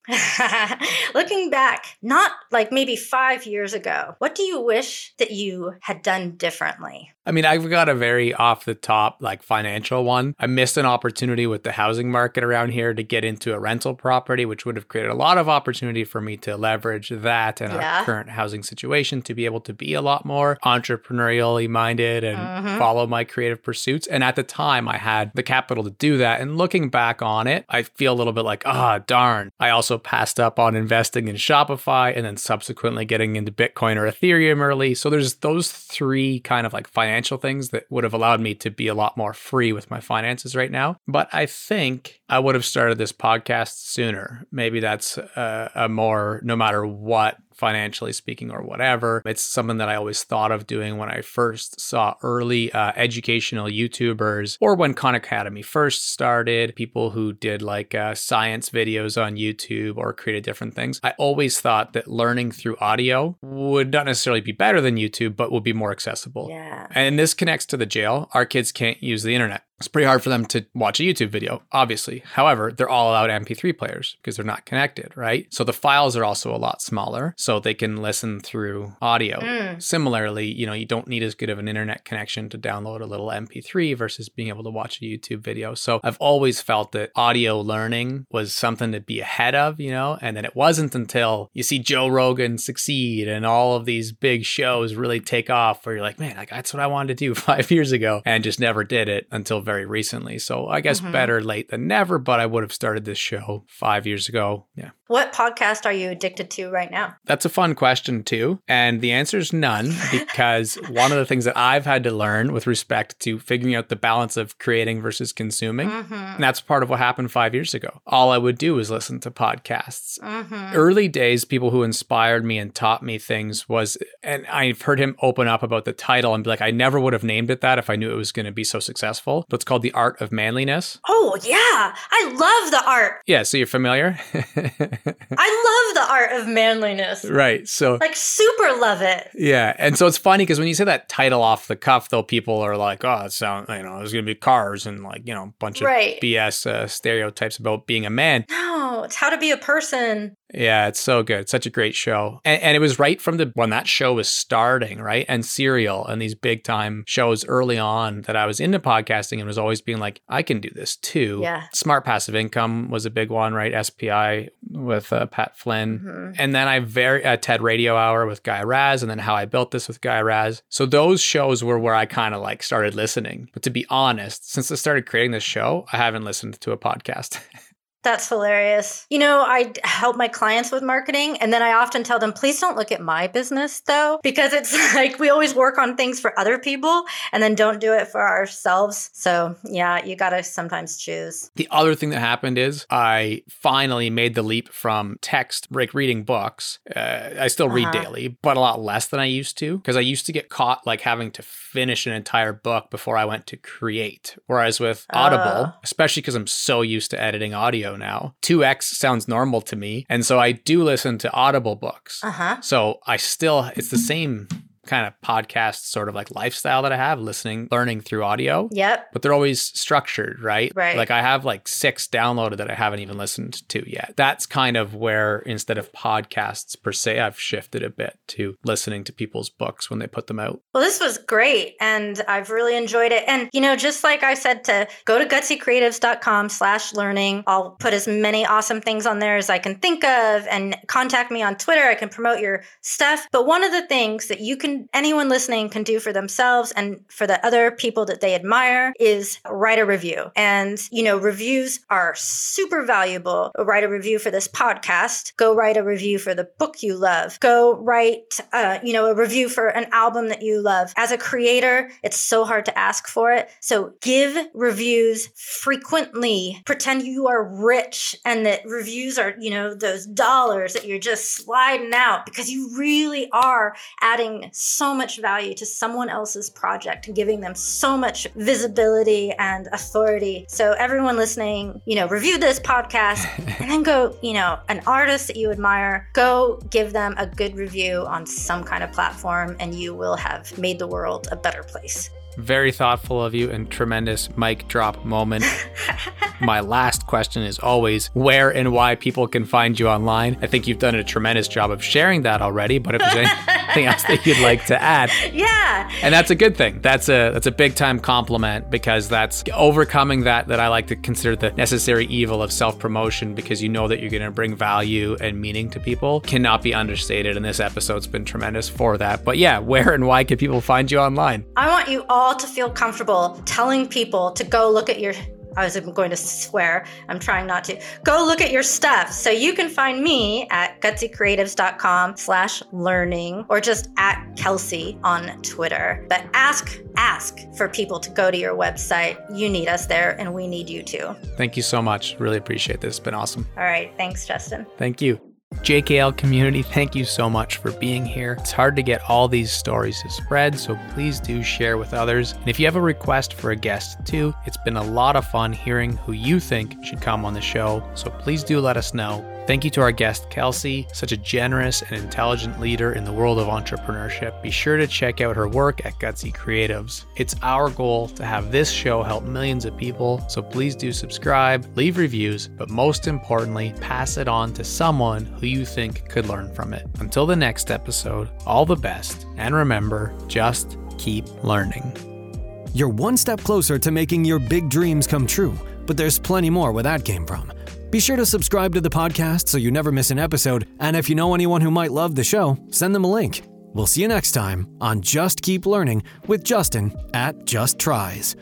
Looking back, not like maybe five years ago, what do you wish that you had done differently? I mean, I've got a very off the top, like financial one. I missed an opportunity with the housing market around here to get into a rental property, which would have created a lot of opportunity for me to leverage that and yeah. our current housing situation to be able to be a lot more entrepreneurially minded and mm-hmm. follow my creative pursuits. And at the time, I had the capital to do that. And looking back on it, I feel a little bit like, ah, oh, darn. I also passed up on investing in Shopify and then subsequently getting into Bitcoin or Ethereum early. So there's those three kind of like financial financial things that would have allowed me to be a lot more free with my finances right now. But I think I would have started this podcast sooner. Maybe that's a, a more, no matter what financially speaking or whatever. It's something that I always thought of doing when I first saw early uh, educational YouTubers or when Khan Academy first started, people who did like uh, science videos on YouTube or created different things. I always thought that learning through audio would not necessarily be better than YouTube, but would be more accessible. Yeah. And this connects to the jail. Our kids can't use the internet it's pretty hard for them to watch a YouTube video, obviously. However, they're all allowed MP3 players because they're not connected, right? So the files are also a lot smaller, so they can listen through audio. Mm. Similarly, you know, you don't need as good of an internet connection to download a little MP3 versus being able to watch a YouTube video. So I've always felt that audio learning was something to be ahead of, you know, and then it wasn't until you see Joe Rogan succeed and all of these big shows really take off where you're like, man, like that's what I wanted to do <laughs> five years ago and just never did it until very recently. So I guess mm-hmm. better late than never, but I would have started this show five years ago. Yeah. What podcast are you addicted to right now? That's a fun question, too. And the answer is none, <laughs> because one of the things that I've had to learn with respect to figuring out the balance of creating versus consuming, mm-hmm. and that's part of what happened five years ago. All I would do was listen to podcasts. Mm-hmm. Early days, people who inspired me and taught me things was, and I've heard him open up about the title and be like, I never would have named it that if I knew it was going to be so successful. But it's called The Art of Manliness. Oh, yeah. I love the art. Yeah. So you're familiar? <laughs> I love the art of manliness. Right. So like super love it. Yeah. And so it's funny because when you say that title off the cuff, though, people are like, oh, it sounds, you know, there's going to be cars and like, you know, a bunch of right. BS uh, stereotypes about being a man. No, it's how to be a person. Yeah, it's so good. It's such a great show. And, and, it was right from the when that show was starting, right? And Serial and these big time shows early on that I was into podcasting and was always being like, I can do this too. Yeah. Smart Passive Income was a big one, right? SPI with uh, Pat Flynn. Mm-hmm. And then I very uh, TED Radio Hour with Guy Raz and then How I Built This with Guy Raz. So those shows were where I kind of like started listening. But to be honest, since I started creating this show, I haven't listened to a podcast. <laughs> That's hilarious. You know, I help my clients with marketing, and then I often tell them, please don't look at my business though, because it's <laughs> like we always work on things for other people and then don't do it for ourselves. So, yeah, you got to sometimes choose. The other thing that happened is I finally made the leap from text, like reading books. Uh, I still read uh-huh. daily, but a lot less than I used to because I used to get caught like having to finish an entire book before I went to create. Whereas with Audible, oh. especially because I'm so used to editing audio, now. 2x sounds normal to me. And so I do listen to Audible books. Uh-huh. So I still, it's the same kind of podcast sort of like lifestyle that I have, listening, learning through audio. Yep. But they're always structured, right? Right. Like I have like six downloaded that I haven't even listened to yet. That's kind of where instead of podcasts per se, I've shifted a bit to listening to people's books when they put them out. Well, this was great and I've really enjoyed it. And, you know, just like I said to go to gutsycreatives.com slash learning. I'll put as many awesome things on there as I can think of and contact me on Twitter. I can promote your stuff. But one of the things that you can, anyone listening can do for themselves and for the other people that they admire is write a review. And, you know, reviews are super valuable. Write a review for this podcast. Go write a review for the book you love. Go write, uh, you know, a review for an album that you love. As a creator, it's so hard to ask for it. So give reviews frequently. Pretend you are rich and that reviews are, you know, those dollars that you're just sliding out because you really are adding much value to someone else's project and giving them so much visibility and authority. So everyone listening, you know, review this podcast <laughs> and then go, you know, an artist that you admire, go give them a good review on some kind of platform and you will have made the world a better place. Very thoughtful of you and tremendous mic drop moment. <laughs> My last question is always where and why people can find you online. I think you've done a tremendous job of sharing that already, but if there's <laughs> anything else that you'd like to add. Yeah. And that's a good thing. That's a that's a big time compliment because that's overcoming that that I like to consider the necessary evil of self-promotion because you know that you're going to bring value and meaning to people cannot be understated and this episode's been tremendous for that. But yeah, where and why can people find you online? I want you all to feel comfortable telling people to go look at your I was going to swear. I'm trying not to. Go look at your stuff. So you can find me at gutsycreatives.com slash learning or just at Kelsye on Twitter. But ask, ask for people to go to your website. You need us there and we need you too. Thank you so much. Really appreciate this. It's been awesome. All right. Thanks, Justin. Thank you. JKL community, thank you so much for being here. It's hard to get all these stories to spread, so please do share with others. And if you have a request for a guest too, it's been a lot of fun hearing who you think should come on the show, so please do let us know. Thank you to our guest, Kelsye, such a generous and intelligent leader in the world of entrepreneurship. Be sure to check out her work at Gutsy Creatives. It's our goal to have this show help millions of people, so please do subscribe, leave reviews, but most importantly, pass it on to someone who you think could learn from it. Until the next episode, all the best, and remember, just keep learning. You're one step closer to making your big dreams come true, but there's plenty more where that came from. Be sure to subscribe to the podcast so you never miss an episode, and if you know anyone who might love the show, send them a link. We'll see you next time on Just Keep Learning with Justin at Just Tries.